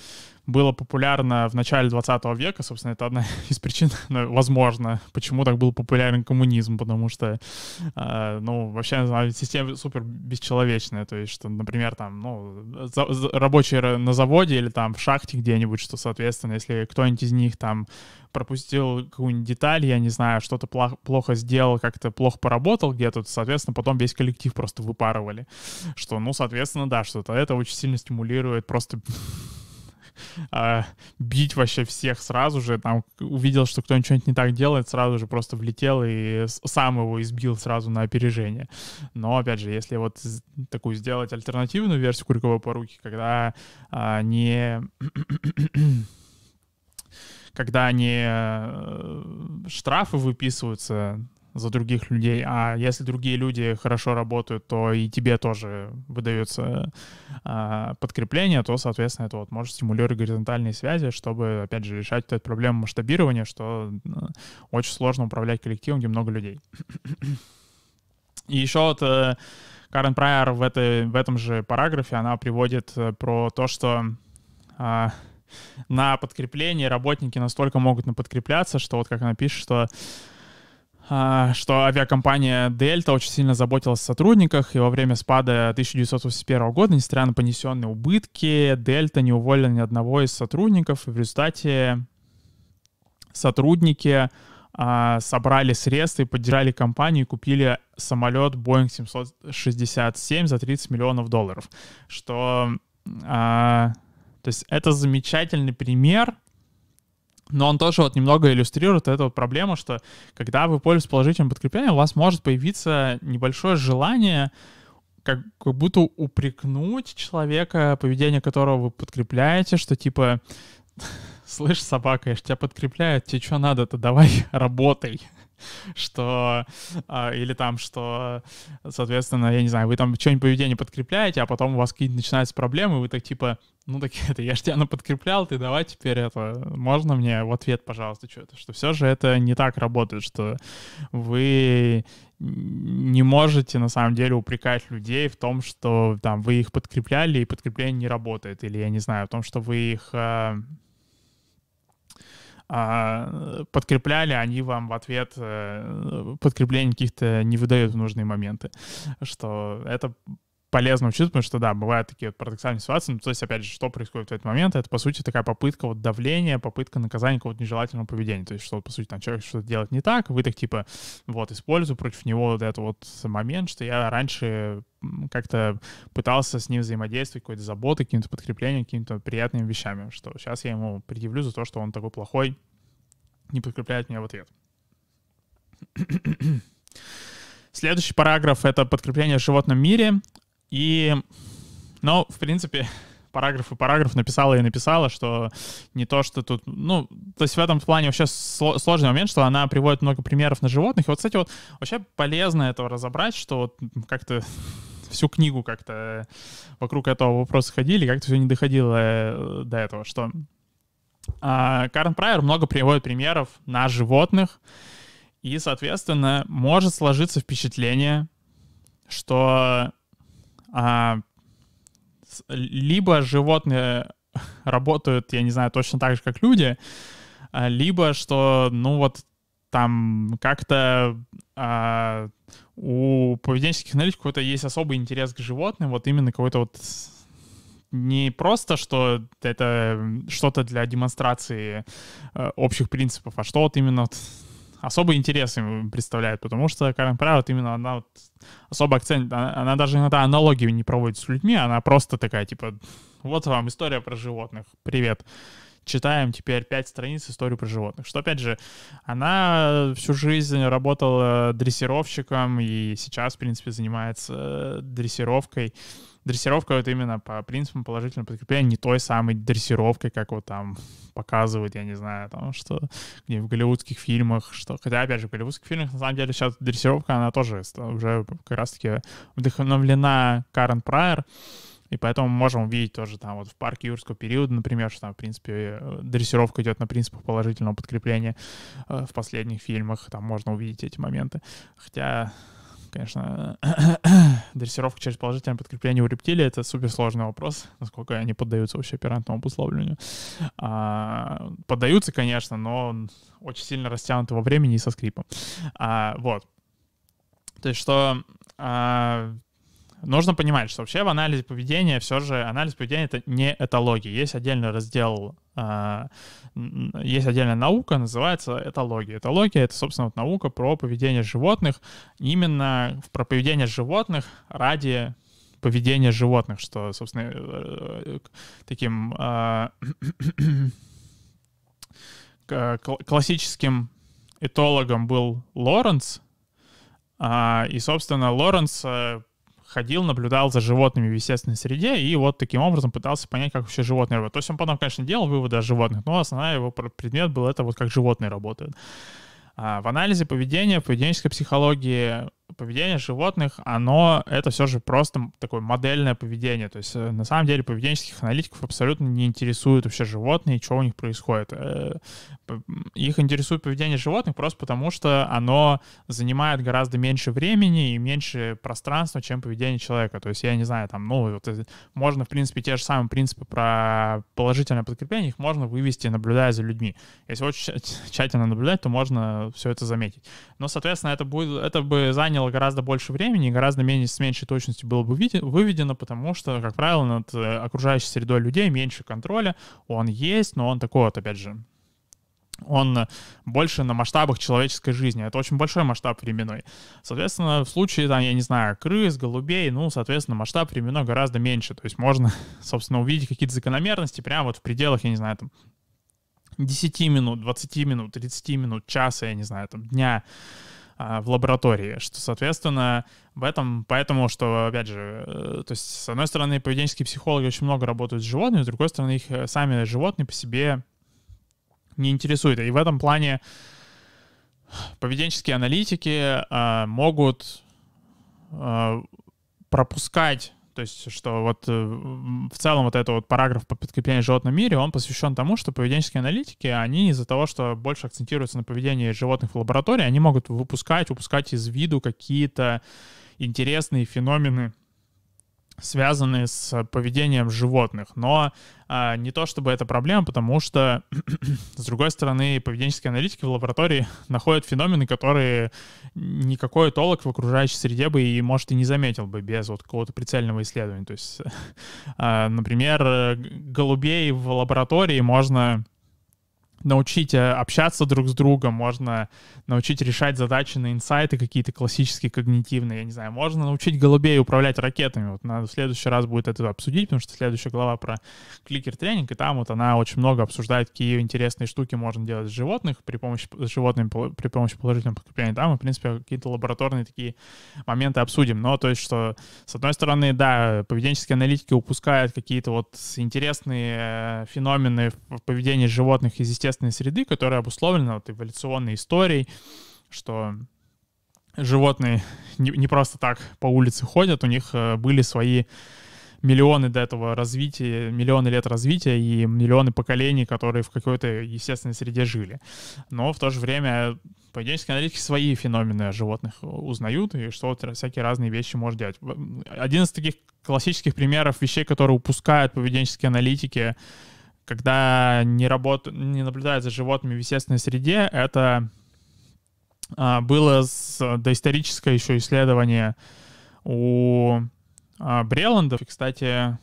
было популярно в начале 20 века, собственно, это одна из причин, ну, возможно, почему так был популярен коммунизм, потому что, э, ну, вообще система супер бесчеловечная, то есть, что, например, там, ну, рабочие на заводе или там в шахте где-нибудь, что, соответственно, если кто-нибудь из них там пропустил какую-нибудь деталь, я не знаю, что-то плохо, сделал, как-то плохо поработал где-то, соответственно, потом весь коллектив просто выпарывали. Что, ну, соответственно, да, что-то это очень сильно стимулирует просто а, бить вообще всех сразу же. Там увидел, что кто-нибудь что-нибудь не так делает, сразу же просто влетел и сам его избил сразу на опережение. Но, опять же, если вот такую сделать альтернативную версию круговой поруки, когда а, не когда не э, штрафы выписываются за других людей, а если другие люди хорошо работают, то и тебе тоже выдается э, подкрепление, то, соответственно, это вот может стимулировать горизонтальные связи, чтобы, опять же, решать эту проблему масштабирования, что э, очень сложно управлять коллективом, где много людей. И еще вот э, Карен Прайер в, этой, в этом же параграфе, она приводит э, про то, что э, на подкрепление работники настолько могут наподкрепляться, что вот как она пишет, что а, что авиакомпания Delta очень сильно заботилась о сотрудниках, и во время спада 1981 года, несмотря на понесенные убытки, Delta не уволила ни одного из сотрудников, и в результате сотрудники а, собрали средства и поддержали компанию и купили самолет Boeing 767 за 30 миллионов долларов, что... А, то есть это замечательный пример но он тоже вот немного иллюстрирует эту вот проблему, что когда вы пользуетесь положительным подкреплением, у вас может появиться небольшое желание как, как будто упрекнуть человека, поведение которого вы подкрепляете, что типа, слышь, собака, я ж тебя подкрепляю, тебе что надо-то, давай работай что а, или там, что, соответственно, я не знаю, вы там что-нибудь поведение подкрепляете, а потом у вас какие-то начинаются проблемы, вы так типа, ну так это, я ж тебя подкреплял, ты давай теперь это, можно мне в ответ, пожалуйста, что-то, что все же это не так работает, что вы не можете на самом деле упрекать людей в том, что там вы их подкрепляли и подкрепление не работает, или я не знаю, в том, что вы их а, подкрепляли, они вам в ответ э, подкрепление каких-то не выдают в нужные моменты. Что это полезно учиться, потому что, да, бывают такие вот парадоксальные ситуации. Ну, то есть, опять же, что происходит в этот момент? Это, по сути, такая попытка вот давления, попытка наказания какого-то нежелательного поведения. То есть, что, по сути, там человек что-то делает не так, вы так, типа, вот, использую против него вот этот вот момент, что я раньше как-то пытался с ним взаимодействовать, какой-то заботой, каким-то подкреплением, какими-то приятными вещами, что сейчас я ему предъявлю за то, что он такой плохой, не подкрепляет меня в ответ. Следующий параграф — это подкрепление в животном мире. И, ну, в принципе, параграф и параграф написала и написала, что не то, что тут... Ну, то есть в этом плане вообще сложный момент, что она приводит много примеров на животных. И вот, кстати, вот вообще полезно этого разобрать, что вот как-то всю книгу как-то вокруг этого вопроса ходили, как-то все не доходило э, до этого, что а, Карн Прайер много приводит примеров на животных, и, соответственно, может сложиться впечатление, что а, либо животные работают, я не знаю, точно так же, как люди, а, либо что, ну вот, там как-то а, у поведенческих аналитиков какой-то есть особый интерес к животным, вот именно какой-то вот не просто, что это что-то для демонстрации э, общих принципов, а что вот именно вот особый интерес им представляет, потому что Карен Прайер, вот именно она вот особо акцент, она, она даже иногда аналогию не проводит с людьми, она просто такая, типа, вот вам история про животных, привет. Читаем теперь пять страниц историю про животных. Что, опять же, она всю жизнь работала дрессировщиком и сейчас, в принципе, занимается дрессировкой. Дрессировка вот именно по принципам положительного подкрепления не той самой дрессировкой, как вот там показывают, я не знаю, там, что где в голливудских фильмах, что, хотя, опять же, в голливудских фильмах, на самом деле, сейчас дрессировка, она тоже уже как раз-таки вдохновлена Карен Прайер, и поэтому можем увидеть тоже там вот в парке юрского периода, например, что там, в принципе, дрессировка идет на принципах положительного подкрепления э, в последних фильмах. Там можно увидеть эти моменты. Хотя, конечно, дрессировка через положительное подкрепление у рептилий — это суперсложный вопрос, насколько они поддаются вообще оперантному обусловлению. А, поддаются, конечно, но очень сильно растянуты во времени и со скрипом. А, вот. То есть что а, нужно понимать, что вообще в анализе поведения все же анализ поведения это не этология. Есть отдельный раздел, э, есть отдельная наука, называется этология. Этология — это, собственно, вот наука про поведение животных, именно про поведение животных ради поведения животных, что, собственно, э, таким э, классическим этологом был Лоренс, а, и, собственно, Лоренс э, ходил, наблюдал за животными в естественной среде и вот таким образом пытался понять, как вообще животные работают. То есть он потом, конечно, делал выводы о животных, но основной его предмет был это вот как животные работают. А в анализе поведения, в поведенческой психологии поведение животных, оно, это все же просто такое модельное поведение. То есть, э, на самом деле, поведенческих аналитиков абсолютно не интересуют вообще животные, что у них происходит. Э, их интересует поведение животных просто потому, что оно занимает гораздо меньше времени и меньше пространства, чем поведение человека. То есть, я не знаю, там, ну, вот, можно, в принципе, те же самые принципы про положительное подкрепление, их можно вывести, наблюдая за людьми. Если очень тщательно наблюдать, то можно все это заметить. Но, соответственно, это, будет, это бы заняло заняло гораздо больше времени и гораздо менее, с меньшей точностью было бы выведено, потому что, как правило, над э, окружающей средой людей меньше контроля. Он есть, но он такой вот, опять же, он больше на масштабах человеческой жизни. Это очень большой масштаб временной. Соответственно, в случае, там, я не знаю, крыс, голубей, ну, соответственно, масштаб временной гораздо меньше. То есть можно, собственно, увидеть какие-то закономерности прямо вот в пределах, я не знаю, там, 10 минут, 20 минут, 30 минут, часа, я не знаю, там, дня. А, в лаборатории, что, соответственно, в этом, поэтому, что, опять же, э, то есть, с одной стороны, поведенческие психологи очень много работают с животными, с другой стороны, их э, сами животные по себе не интересуют. И в этом плане поведенческие аналитики э, могут пропускать то есть, что вот э, в целом вот этот вот параграф по подкреплению в животном мире, он посвящен тому, что поведенческие аналитики, они из-за того, что больше акцентируются на поведении животных в лаборатории, они могут выпускать, выпускать из виду какие-то интересные феномены связанные с поведением животных. Но а, не то чтобы это проблема, потому что, с другой стороны, поведенческие аналитики в лаборатории находят феномены, которые никакой этолог в окружающей среде бы и, может, и не заметил бы без вот какого-то прицельного исследования. То есть, а, например, голубей в лаборатории можно научить э, общаться друг с другом, можно научить решать задачи на инсайты какие-то классические когнитивные, я не знаю, можно научить голубей управлять ракетами. Вот надо в следующий раз будет это обсудить, потому что следующая глава про кликер-тренинг, и там вот она очень много обсуждает, какие интересные штуки можно делать с животных при помощи с животными при помощи положительного подкрепления. Там мы, в принципе, какие-то лабораторные такие моменты обсудим. Но то есть, что с одной стороны, да, поведенческие аналитики упускают какие-то вот интересные э, феномены в поведении животных из естественной среды, которая обусловлена вот эволюционной историей, что животные не, просто так по улице ходят, у них э, были свои миллионы до этого развития, миллионы лет развития и миллионы поколений, которые в какой-то естественной среде жили. Но в то же время поведенческие аналитики свои феномены животных узнают, и что вот всякие разные вещи может делать. Один из таких классических примеров вещей, которые упускают поведенческие аналитики, когда не, работ... не наблюдают за животными в естественной среде, это а, было с доисторическое еще исследование у а, Бреландов. И, кстати,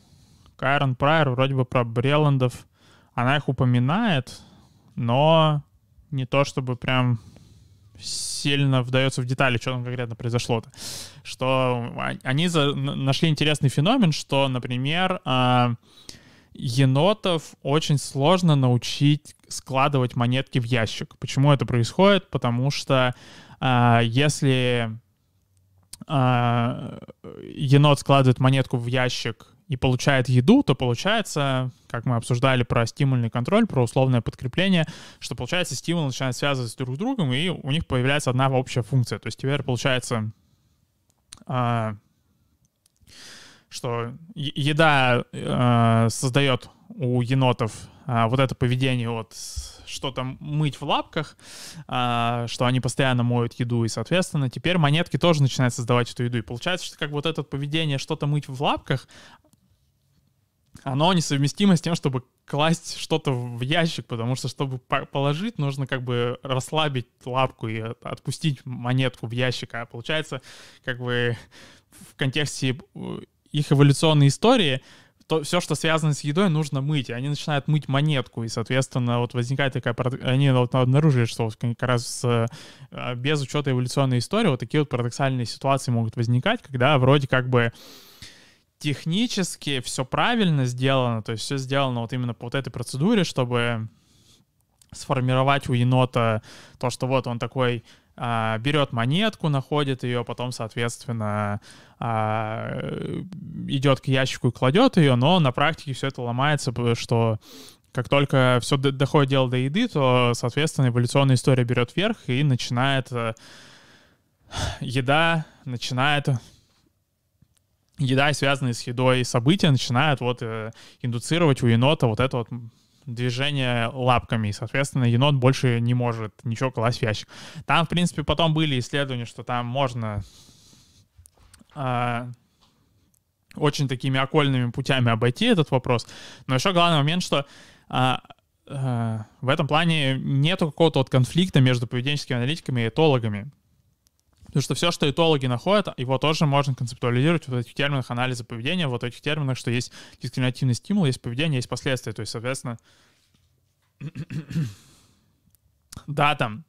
Кайрон Прайер вроде бы про Бреландов, она их упоминает, но не то чтобы прям сильно вдается в детали, что там конкретно произошло-то. Что они за, нашли интересный феномен, что, например, э, енотов очень сложно научить складывать монетки в ящик. Почему это происходит? Потому что э, если а, енот складывает монетку в ящик и получает еду, то получается, как мы обсуждали про стимульный контроль, про условное подкрепление, что получается стимул начинает связываться друг с другом, и у них появляется одна общая функция. То есть теперь получается, а, что еда а, создает у енотов а, вот это поведение вот что-то мыть в лапках, а, что они постоянно моют еду, и, соответственно, теперь монетки тоже начинают создавать эту еду. И получается, что как вот это поведение что-то мыть в лапках, оно несовместимо с тем, чтобы класть что-то в ящик, потому что, чтобы положить, нужно как бы расслабить лапку и отпустить монетку в ящик. А получается, как бы в контексте э, их эволюционной истории то все, что связано с едой, нужно мыть. И они начинают мыть монетку, и, соответственно, вот возникает такая... Они вот обнаружили, что как раз э, без учета эволюционной истории вот такие вот парадоксальные ситуации могут возникать, когда вроде как бы технически все правильно сделано, то есть все сделано вот именно по вот этой процедуре, чтобы сформировать у енота то, что вот он такой а, берет монетку, находит ее, потом, соответственно, а, идет к ящику и кладет ее, но на практике все это ломается, что как только все доходит дело до еды, то, соответственно, эволюционная история берет вверх и начинает э, еда начинает еда и связанные с едой события начинают вот э, индуцировать у енота вот это вот движение лапками, и, соответственно, енот больше не может ничего класть в ящик. Там, в принципе, потом были исследования, что там можно э, очень такими окольными путями обойти этот вопрос. Но еще главный момент, что э, э, в этом плане нету какого-то вот конфликта между поведенческими аналитиками и этологами. Потому что все, что этологи находят, его тоже можно концептуализировать в этих терминах анализа поведения, вот этих терминах, что есть дискриминативный стимул, есть поведение, есть последствия. То есть, соответственно, да, там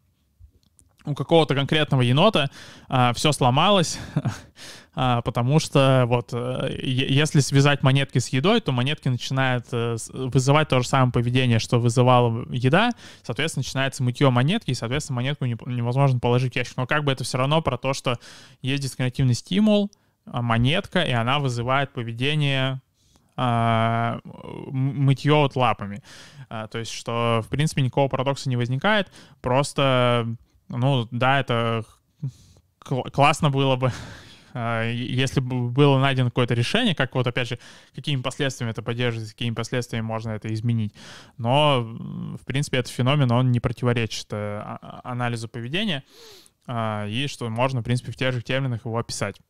у какого-то конкретного енота а, все сломалось, потому что вот а, если связать монетки с едой, то монетки начинают а, вызывать то же самое поведение, что вызывала еда, соответственно, начинается мытье монетки, и, соответственно, монетку не, невозможно положить в ящик. Но как бы это все равно про то, что есть дискриминативный стимул, а, монетка, и она вызывает поведение а, мытье вот лапами. А, то есть, что, в принципе, никакого парадокса не возникает, просто ну, да, это классно было бы, а, если бы было найдено какое-то решение, как вот, опять же, какими последствиями это поддерживается, какими последствиями можно это изменить. Но, в принципе, этот феномен, он не противоречит э, а, анализу поведения, и что можно, в принципе, в тех же терминах его описать.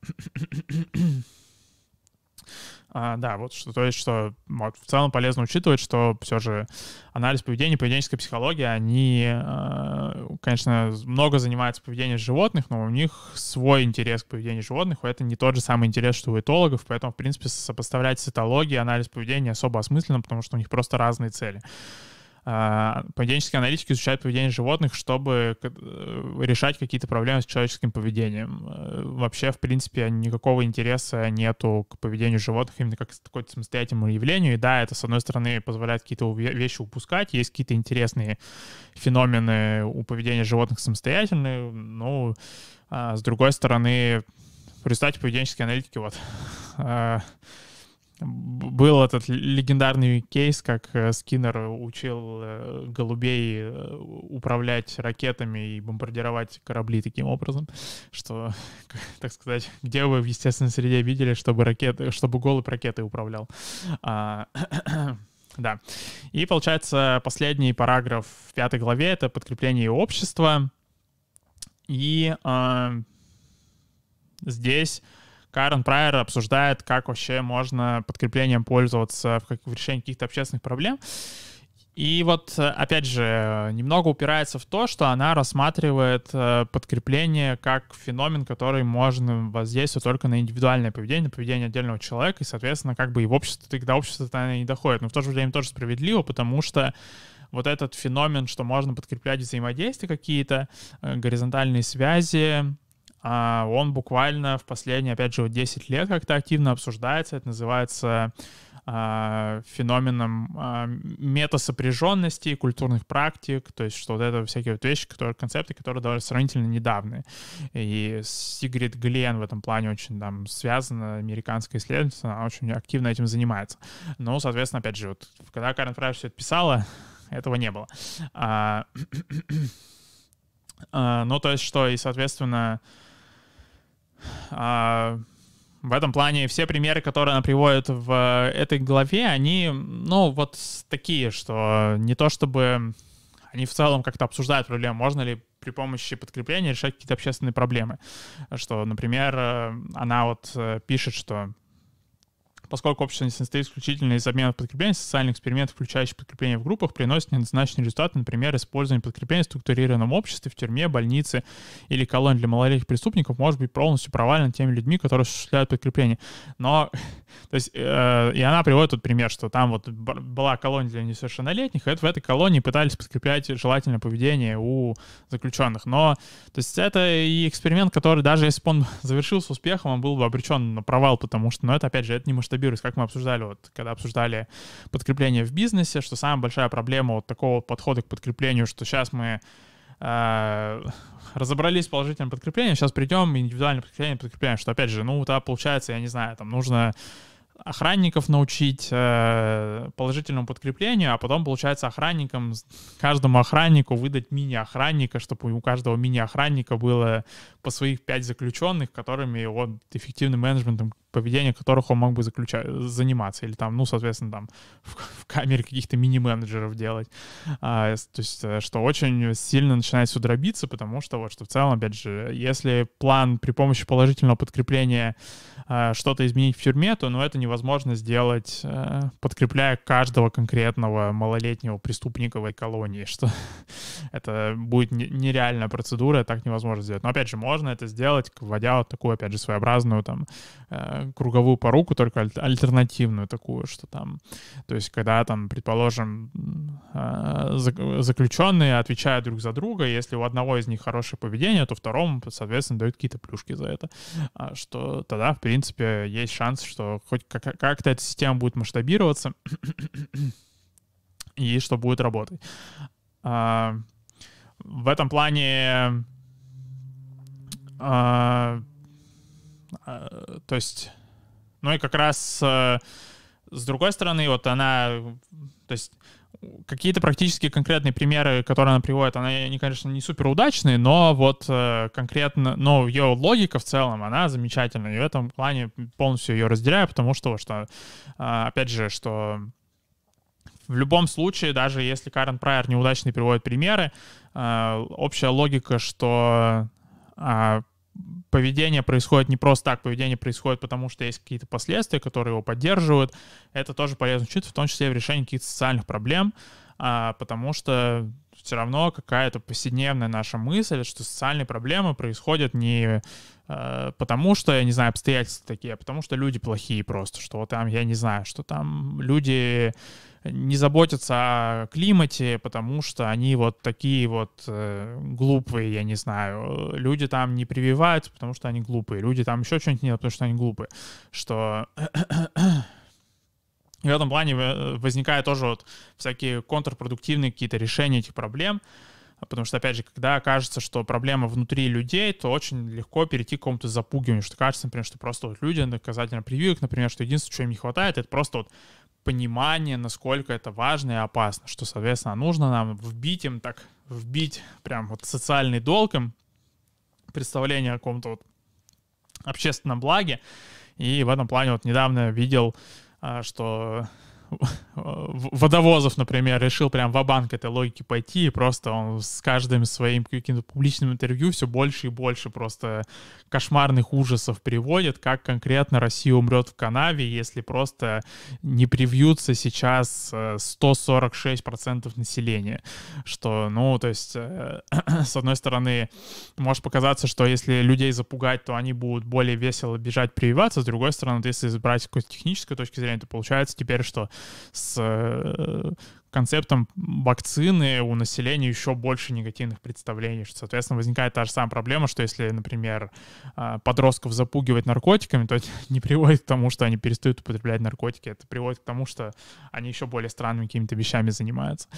А, да, вот что, то есть, что вот, в целом полезно учитывать, что все же анализ поведения, поведенческая психология, они, э, конечно, много занимаются поведением животных, но у них свой интерес к поведению животных, это не тот же самый интерес, что у этологов, поэтому, в принципе, сопоставлять с этологией анализ поведения особо осмысленно, потому что у них просто разные цели. А, поведенческие аналитики изучают поведение животных, чтобы э, решать какие-то проблемы с человеческим поведением. Э, вообще, в принципе, никакого интереса нету к поведению животных именно как к какому-то самостоятельному явлению. И да, это, с одной стороны, позволяет какие-то вещи упускать. Есть какие-то интересные феномены у поведения животных самостоятельные. Ну, а с другой стороны, в поведенческие аналитики вот а, был этот легендарный кейс, как э, Скиннер учил э, голубей э, управлять ракетами и бомбардировать корабли таким образом, что, так сказать, где вы в естественной среде видели, чтобы ракеты, чтобы голубь ракеты управлял. А, да. И получается последний параграф в пятой главе — это подкрепление общества. И а, здесь Карен Прайер обсуждает, как вообще можно подкреплением пользоваться в, как, в решении каких-то общественных проблем. И вот, опять же, немного упирается в то, что она рассматривает э, подкрепление как феномен, который можно воздействовать только на индивидуальное поведение, на поведение отдельного человека, и, соответственно, как бы и в обществе, тогда общество-то не доходит. Но в то же время тоже справедливо, потому что вот этот феномен, что можно подкреплять взаимодействия какие-то, э, горизонтальные связи, он буквально в последние, опять же, 10 лет как-то активно обсуждается. Это называется а, феноменом а, метасопряженности, культурных практик, то есть что вот это всякие вот вещи, которые, концепты, которые довольно сравнительно недавние. И Сигрид Глен в этом плане очень там связана, американская исследовательница, она очень активно этим занимается. Но, соответственно, опять же, вот когда Карен Фрай все это писала, этого не было. А, а, ну, то есть что, и, соответственно, а, в этом плане все примеры, которые она приводит в этой главе, они, ну, вот такие, что не то чтобы они в целом как-то обсуждают проблему, можно ли при помощи подкрепления решать какие-то общественные проблемы. Что, например, э, она вот э, пишет, что Поскольку общество не состоит исключительно из обменов подкреплений, социальный эксперимент, включающий подкрепление в группах, приносит неоднозначные результаты, например, использование подкрепления в структурированном обществе, в тюрьме, больнице или колонии для малолетних преступников может быть полностью провален теми людьми, которые осуществляют подкрепление. Но, то есть, э, и она приводит тут пример, что там вот была колония для несовершеннолетних, и в этой колонии пытались подкреплять желательное поведение у заключенных. Но, то есть, это и эксперимент, который даже если бы он завершился успехом, он был бы обречен на провал, потому что, ну, это, опять же, это не масштаб масштабируясь, как мы обсуждали, вот, когда обсуждали подкрепление в бизнесе, что самая большая проблема вот такого подхода к подкреплению, что сейчас мы э, разобрались с положительным подкреплением, сейчас придем индивидуальное подкрепление, подкрепление, что опять же, ну, да, получается, я не знаю, там нужно охранников научить э, положительному подкреплению, а потом, получается, охранникам, каждому охраннику выдать мини-охранника, чтобы у каждого мини-охранника было по своих пять заключенных, которыми он эффективным менеджментом поведения которых он мог бы заключать, заниматься, или там, ну, соответственно, там в, в камере каких-то мини-менеджеров делать. А, то есть, э, что очень сильно начинает все дробиться, потому что вот, что в целом, опять же, если план при помощи положительного подкрепления а, что-то изменить в тюрьме, то, ну, это невозможно сделать, а, подкрепляя каждого конкретного малолетнего преступника в этой колонии, что это будет нереальная процедура, так невозможно сделать. Но, опять же, можно это сделать, вводя вот такую, опять же, своеобразную там круговую поруку, только аль- альтернативную такую, что там, то есть когда там, предположим, а, заключенные отвечают друг за друга, если у одного из них хорошее поведение, то второму, соответственно, дают какие-то плюшки за это, а что тогда, в принципе, есть шанс, что хоть как-то эта система будет масштабироваться и что будет работать. А, в этом плане то есть, ну и как раз э, с другой стороны, вот она, то есть какие-то практически конкретные примеры, которые она приводит, она, они, конечно, не супер удачные, но вот э, конкретно, но ее логика в целом, она замечательная. И в этом плане полностью ее разделяю, потому что, что опять же, что в любом случае, даже если Карен Прайер неудачно приводит примеры, общая логика, что а, поведение происходит не просто так, поведение происходит потому, что есть какие-то последствия, которые его поддерживают. Это тоже полезно учиться, в том числе в решении каких-то социальных проблем, а, потому что все равно какая-то повседневная наша мысль, что социальные проблемы происходят не потому, что, я не знаю, обстоятельства такие, а потому что люди плохие просто, что там, я не знаю, что там люди не заботятся о климате, потому что они вот такие вот э, глупые, я не знаю. Люди там не прививаются, потому что они глупые. Люди там еще что-нибудь не потому что они глупые. Что... В этом плане э, возникают тоже вот всякие контрпродуктивные какие-то решения этих проблем, Потому что, опять же, когда кажется, что проблема внутри людей, то очень легко перейти к какому-то запугиванию, что кажется, например, что просто вот люди наказательно прививок, например, что единственное, чего им не хватает, это просто вот понимание, насколько это важно и опасно, что, соответственно, нужно нам вбить им так, вбить прям вот социальный долг им, представление о каком-то вот общественном благе. И в этом плане вот недавно видел, а, что Водовозов, например, решил прям в банк этой логики пойти, и просто он с каждым своим каким-то публичным интервью все больше и больше просто кошмарных ужасов приводит, как конкретно Россия умрет в канаве, если просто не привьются сейчас 146% э, населения. Что, ну, то есть, э, с одной стороны, может показаться, что если людей запугать, то они будут более весело бежать прививаться, с другой стороны, если брать какой-то технической точки зрения, то получается теперь, что с э, концептом вакцины у населения еще больше негативных представлений, что, соответственно, возникает та же самая проблема, что если, например, а, подростков запугивать наркотиками, то это не приводит к тому, что они перестают употреблять наркотики, это приводит к тому, что они еще более странными какими-то вещами занимаются.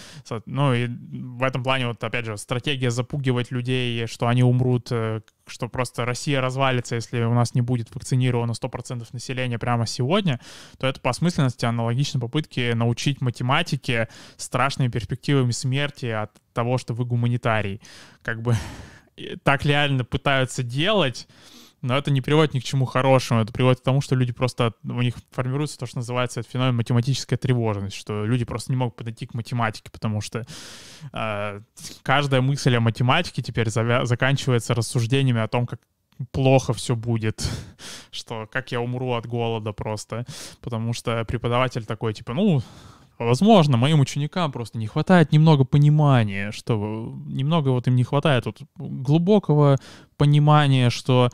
Ну и в этом плане, вот опять же, стратегия запугивать людей, что они умрут э, что просто Россия развалится, если у нас не будет вакцинировано 100% населения прямо сегодня, то это по смысленности аналогично попытке научить математике страшными перспективами смерти от того, что вы гуманитарий. Как бы так реально пытаются делать, но это не приводит ни к чему хорошему. Это приводит к тому, что люди просто... У них формируется то, что называется феномен математическая тревожность, что люди просто не могут подойти к математике, потому что э, каждая мысль о математике теперь завя- заканчивается рассуждениями о том, как плохо все будет, что как я умру от голода просто, потому что преподаватель такой, типа, ну, возможно, моим ученикам просто не хватает немного понимания, что немного вот им не хватает вот глубокого понимания, что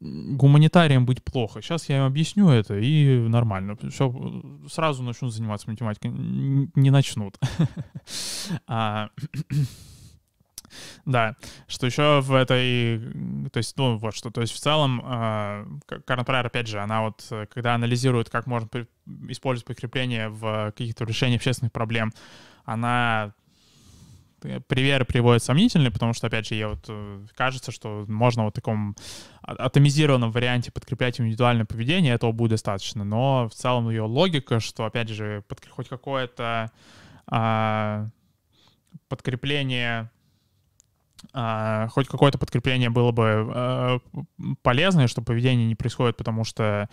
гуманитарием быть плохо. Сейчас я им объясню это, и нормально. Все, сразу начнут заниматься математикой. Не начнут. а, да, что еще в этой, то есть, ну, вот что, то есть в целом, э, Карен Прайер, опять же, она вот, когда анализирует, как можно использовать подкрепление в каких-то решениях общественных проблем, она примеры приводит сомнительные, потому что, опять же, я вот э, кажется, что можно вот в таком атомизированном варианте подкреплять индивидуальное поведение, этого будет достаточно. Но в целом ее логика, что, опять же, под, хоть какое-то а, подкрепление а, хоть какое-то подкрепление было бы а, полезное, что поведение не происходит, потому что а,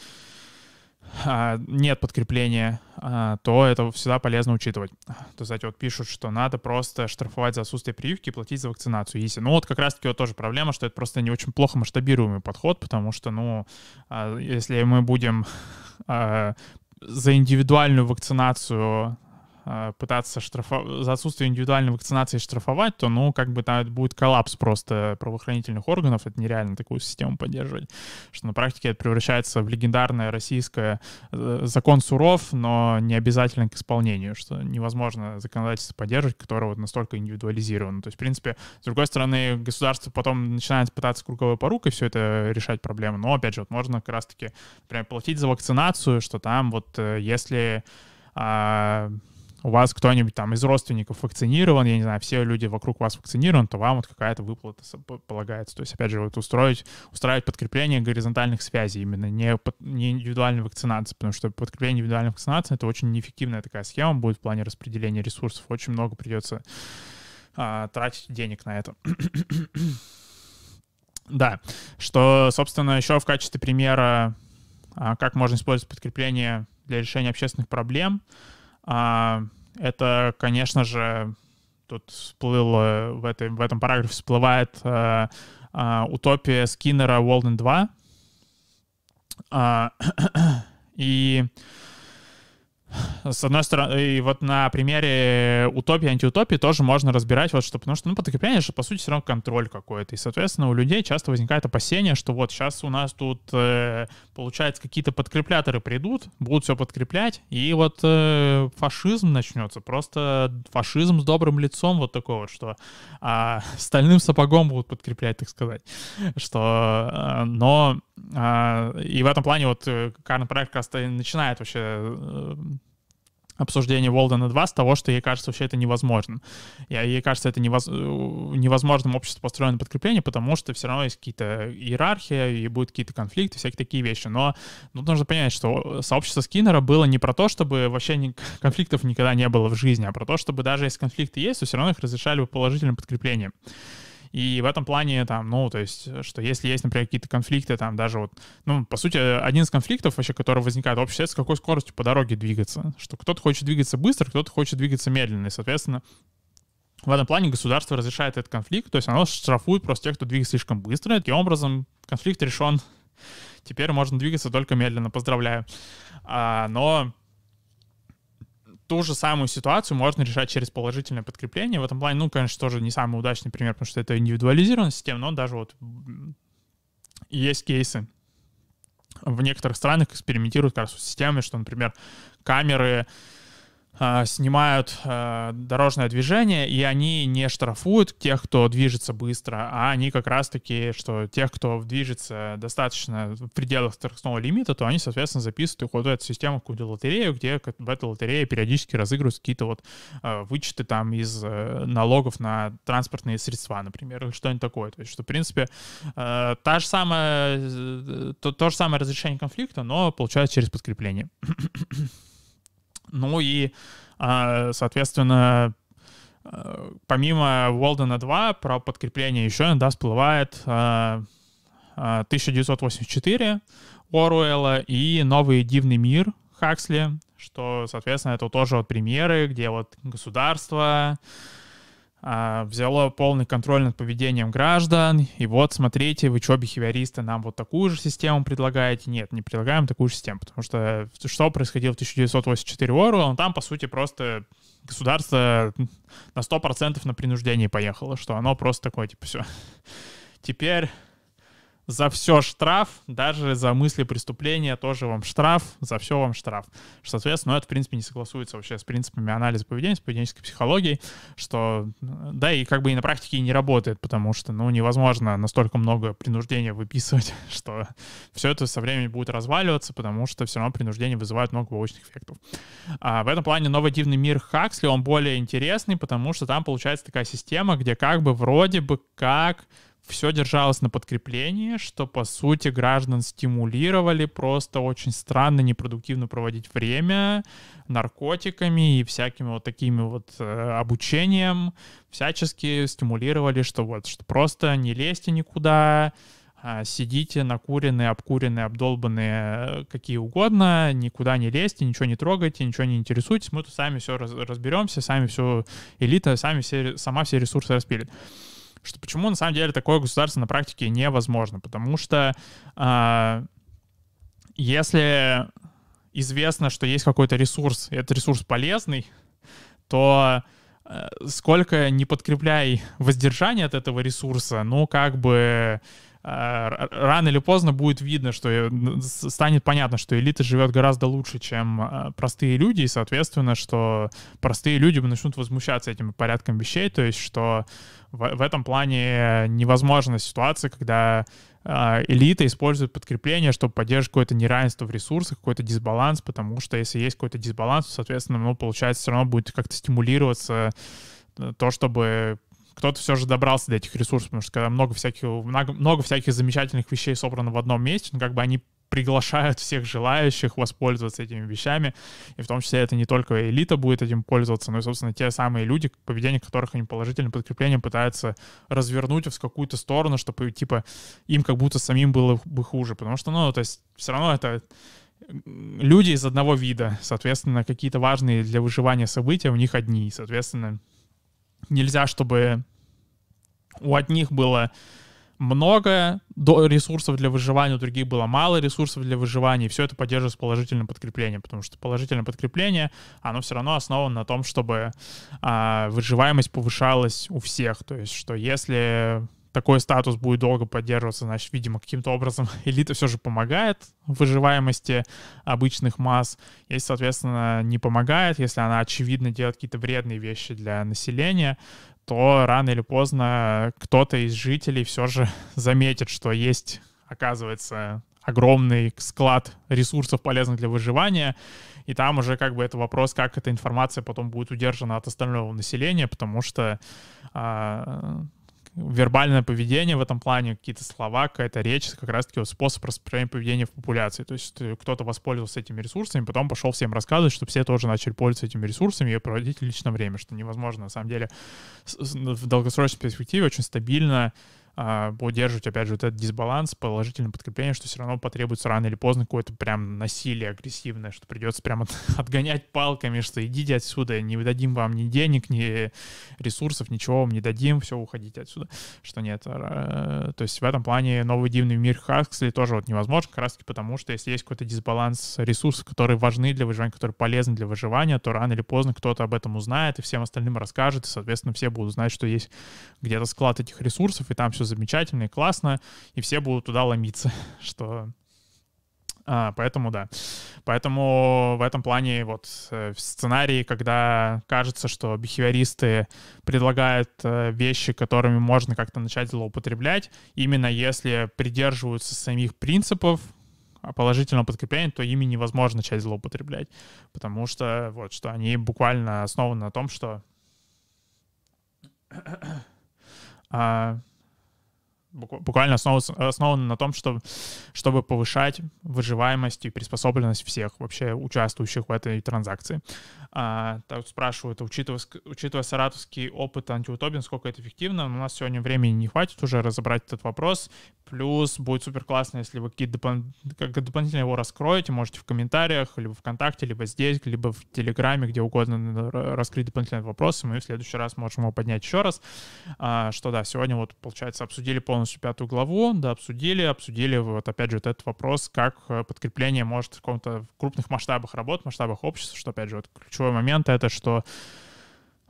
нет подкрепления, а, то это всегда полезно учитывать. То, кстати, вот пишут, что надо просто штрафовать за отсутствие прививки и платить за вакцинацию. Если, ну вот как раз-таки вот тоже проблема, что это просто не очень плохо масштабируемый подход, потому что, ну, а, если мы будем за индивидуальную вакцинацию а, пытаться штрафовать, за отсутствие индивидуальной вакцинации штрафовать, то, ну, как бы там будет коллапс просто правоохранительных органов, это нереально такую систему поддерживать, что на практике это превращается в легендарное российское э, закон суров, но не обязательно к исполнению, что невозможно законодательство поддерживать, которое вот настолько индивидуализировано. То есть, в принципе, с другой стороны, государство потом начинает пытаться круговой порукой все это решать проблемы, но, опять же, вот можно как раз-таки, например, платить за вакцинацию, что там вот э, если а, у вас кто-нибудь там из родственников вакцинирован, я не знаю, все люди вокруг вас вакцинированы, то вам вот какая-то выплата полагается. То есть, опять же, вот устроить, устраивать подкрепление горизонтальных связей, именно не, не индивидуальной вакцинации, потому что подкрепление индивидуальной вакцинации — это очень неэффективная такая схема будет в плане распределения ресурсов. Очень много придется а, тратить денег на это. да, что, собственно, еще в качестве примера, а, как можно использовать подкрепление для решения общественных проблем — а, это, конечно же, тут всплыло в, этой, в этом параграфе всплывает а, а, утопия Скиннера Walden 2. А, и с одной стороны, и вот на примере утопии, антиутопии тоже можно разбирать вот что, потому что, ну, подкрепление же, по сути, все равно контроль какой-то, и, соответственно, у людей часто возникает опасение, что вот сейчас у нас тут, э, получается, какие-то подкрепляторы придут, будут все подкреплять, и вот э, фашизм начнется, просто фашизм с добрым лицом, вот такой вот, что э, стальным сапогом будут подкреплять, так сказать, что, э, но э, и в этом плане вот э, Карн Проект как раз начинает вообще э, обсуждение Волдена 2 с того, что ей кажется вообще это невозможным. Ей кажется это невоз... невозможным общество построено подкрепление, потому что все равно есть какие-то иерархии, и будут какие-то конфликты, всякие такие вещи. Но тут нужно понять, что сообщество Скиннера было не про то, чтобы вообще ни... конфликтов никогда не было в жизни, а про то, чтобы даже если конфликты есть, то все равно их разрешали бы положительным подкреплением. И в этом плане там, ну, то есть, что если есть, например, какие-то конфликты, там даже вот, ну, по сути, один из конфликтов вообще, который возникает в обществе, с какой скоростью по дороге двигаться. Что кто-то хочет двигаться быстро, кто-то хочет двигаться медленно. И, соответственно, в этом плане государство разрешает этот конфликт, то есть оно штрафует просто тех, кто двигается слишком быстро. Таким образом, конфликт решен. Теперь можно двигаться только медленно. Поздравляю. А, но ту же самую ситуацию можно решать через положительное подкрепление. В этом плане, ну, конечно, тоже не самый удачный пример, потому что это индивидуализированная система, но даже вот есть кейсы. В некоторых странах экспериментируют как раз с системой, что, например, камеры э, снимают э, дорожное движение, и они не штрафуют тех, кто движется быстро, а они как раз-таки, что тех, кто движется достаточно в пределах скоростного лимита, то они, соответственно, записывают их вот в эту систему, какую-то лотерею, где в этой лотерее периодически разыгрываются какие-то вот э, вычеты там из э, налогов на транспортные средства, например, или что-нибудь такое. То есть, что, в принципе, э, та же самая, э, то, то же самое разрешение конфликта, но получается через подкрепление. Ну и, э, соответственно, э, помимо Уолдена 2, про подкрепление еще иногда всплывает 1984 Оруэлла и «Новый дивный мир» Хаксли, что, соответственно, это тоже вот примеры, где вот государство а, взяло полный контроль над поведением граждан, и вот, смотрите, вы что, бихевиористы, нам вот такую же систему предлагаете? Нет, не предлагаем такую же систему, потому что что происходило в 1984 Оруэлл, там, по сути, просто государство на 100% на принуждение поехало, что оно просто такое, типа, все. Теперь за все штраф, даже за мысли преступления тоже вам штраф, за все вам штраф. Соответственно, ну, это, в принципе, не согласуется вообще с принципами анализа поведения, с поведенческой психологией, что, да, и как бы и на практике не работает, потому что, ну, невозможно настолько много принуждения выписывать, что все это со временем будет разваливаться, потому что все равно принуждение вызывает много побочных эффектов. А в этом плане новый дивный мир Хаксли, он более интересный, потому что там получается такая система, где как бы вроде бы как все держалось на подкреплении, что, по сути, граждан стимулировали просто очень странно, непродуктивно проводить время наркотиками и всякими вот такими вот э, обучением, всячески стимулировали, что вот, что просто не лезьте никуда, э, сидите накуренные, обкуренные, обдолбанные, какие угодно, никуда не лезьте, ничего не трогайте, ничего не интересуйтесь, мы тут сами все разберемся, сами все элита, сами все, сама все ресурсы распилит что почему на самом деле такое государство на практике невозможно, потому что э, если известно, что есть какой-то ресурс, и этот ресурс полезный, то э, сколько не подкрепляй воздержание от этого ресурса, ну как бы э, рано или поздно будет видно, что э, станет понятно, что элита живет гораздо лучше, чем э, простые люди, и, соответственно, что простые люди начнут возмущаться этим порядком вещей, то есть, что в, в этом плане невозможна ситуация, когда э, элита использует подкрепление, чтобы поддерживать какое-то неравенство в ресурсах, какой-то дисбаланс, потому что если есть какой-то дисбаланс, соответственно, ну, получается, все равно будет как-то стимулироваться э, то, чтобы кто-то все же добрался до этих ресурсов, потому что когда много всяких, много, много всяких замечательных вещей собрано в одном месте, ну, как бы они приглашают всех желающих воспользоваться этими вещами, и в том числе это не только элита будет этим пользоваться, но и, собственно, те самые люди, поведение которых они положительным подкреплением пытаются развернуть в какую-то сторону, чтобы, типа, им как будто самим было бы хуже, потому что, ну, то есть все равно это люди из одного вида, соответственно, какие-то важные для выживания события у них одни, соответственно, нельзя, чтобы у одних было много ресурсов для выживания, у других было мало ресурсов для выживания, и все это поддерживается положительным подкреплением, потому что положительное подкрепление, оно все равно основано на том, чтобы а, выживаемость повышалась у всех, то есть что если такой статус будет долго поддерживаться, значит, видимо, каким-то образом элита все же помогает выживаемости обычных масс. Если, соответственно, не помогает, если она, очевидно, делает какие-то вредные вещи для населения, то рано или поздно кто-то из жителей все же заметит, что есть, оказывается, огромный склад ресурсов, полезных для выживания, и там уже как бы это вопрос, как эта информация потом будет удержана от остального населения, потому что а, вербальное поведение в этом плане, какие-то слова, какая-то речь, как раз-таки вот способ распространения поведения в популяции. То есть э, кто-то воспользовался этими ресурсами, потом пошел всем рассказывать, чтобы все тоже начали пользоваться этими ресурсами и проводить личное время, что невозможно на самом деле в долгосрочной перспективе очень стабильно удерживать, опять же, вот этот дисбаланс, положительное подкрепление, что все равно потребуется рано или поздно какое-то прям насилие агрессивное, что придется прямо отгонять палками, что идите отсюда, не дадим вам ни денег, ни ресурсов, ничего вам не дадим, все, уходите отсюда. Что нет. А, то есть в этом плане новый дивный мир Хаксли тоже вот невозможен, как раз таки потому, что если есть какой-то дисбаланс ресурсов, которые важны для выживания, которые полезны для выживания, то рано или поздно кто-то об этом узнает и всем остальным расскажет, и, соответственно, все будут знать, что есть где-то склад этих ресурсов, и там все все замечательно и классно, и все будут туда ломиться, что А, поэтому да. Поэтому в этом плане вот э, в сценарии, когда кажется, что бихевиористы предлагают э, вещи, которыми можно как-то начать злоупотреблять, именно если придерживаются самих принципов положительного подкрепления, то ими невозможно начать злоупотреблять. Потому что вот что они буквально основаны на том, что а, буквально основан, на том, что, чтобы повышать выживаемость и приспособленность всех вообще участвующих в этой транзакции. А, так спрашивают, учитывая, учитывая саратовский опыт антиутопин, сколько это эффективно, у нас сегодня времени не хватит уже разобрать этот вопрос. Плюс будет супер классно, если вы какие-то допол- как дополнительно его раскроете, можете в комментариях, либо ВКонтакте, либо здесь, либо в Телеграме, где угодно раскрыть дополнительные вопросы, мы в следующий раз можем его поднять еще раз. А, что да, сегодня вот, получается, обсудили полностью пятую главу, да, обсудили, обсудили вот опять же вот этот вопрос, как э, подкрепление может в каком-то крупных масштабах работать, масштабах общества, что опять же вот ключевой момент это, что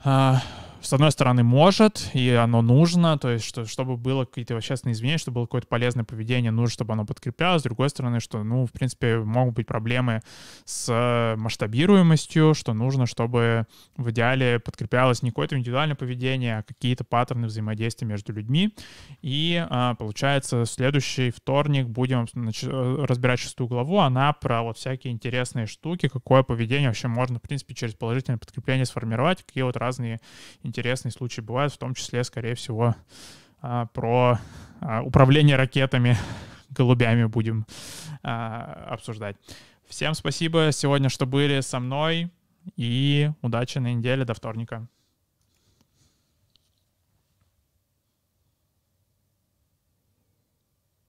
а, с одной стороны, может, и оно нужно, то есть, что, чтобы было какие-то общественные изменения, чтобы было какое-то полезное поведение, нужно, чтобы оно подкреплялось. С другой стороны, что, ну, в принципе, могут быть проблемы с масштабируемостью, что нужно, чтобы в идеале подкреплялось не какое-то индивидуальное поведение, а какие-то паттерны взаимодействия между людьми. И, а, получается, следующий вторник будем разбирать шестую главу, она про вот всякие интересные штуки, какое поведение вообще можно, в принципе, через положительное подкрепление сформировать, какие вот разные интересные случаи бывают, в том числе, скорее всего, а, про а, управление ракетами, голубями будем а, обсуждать. Всем спасибо сегодня, что были со мной, и удачи на неделе до вторника.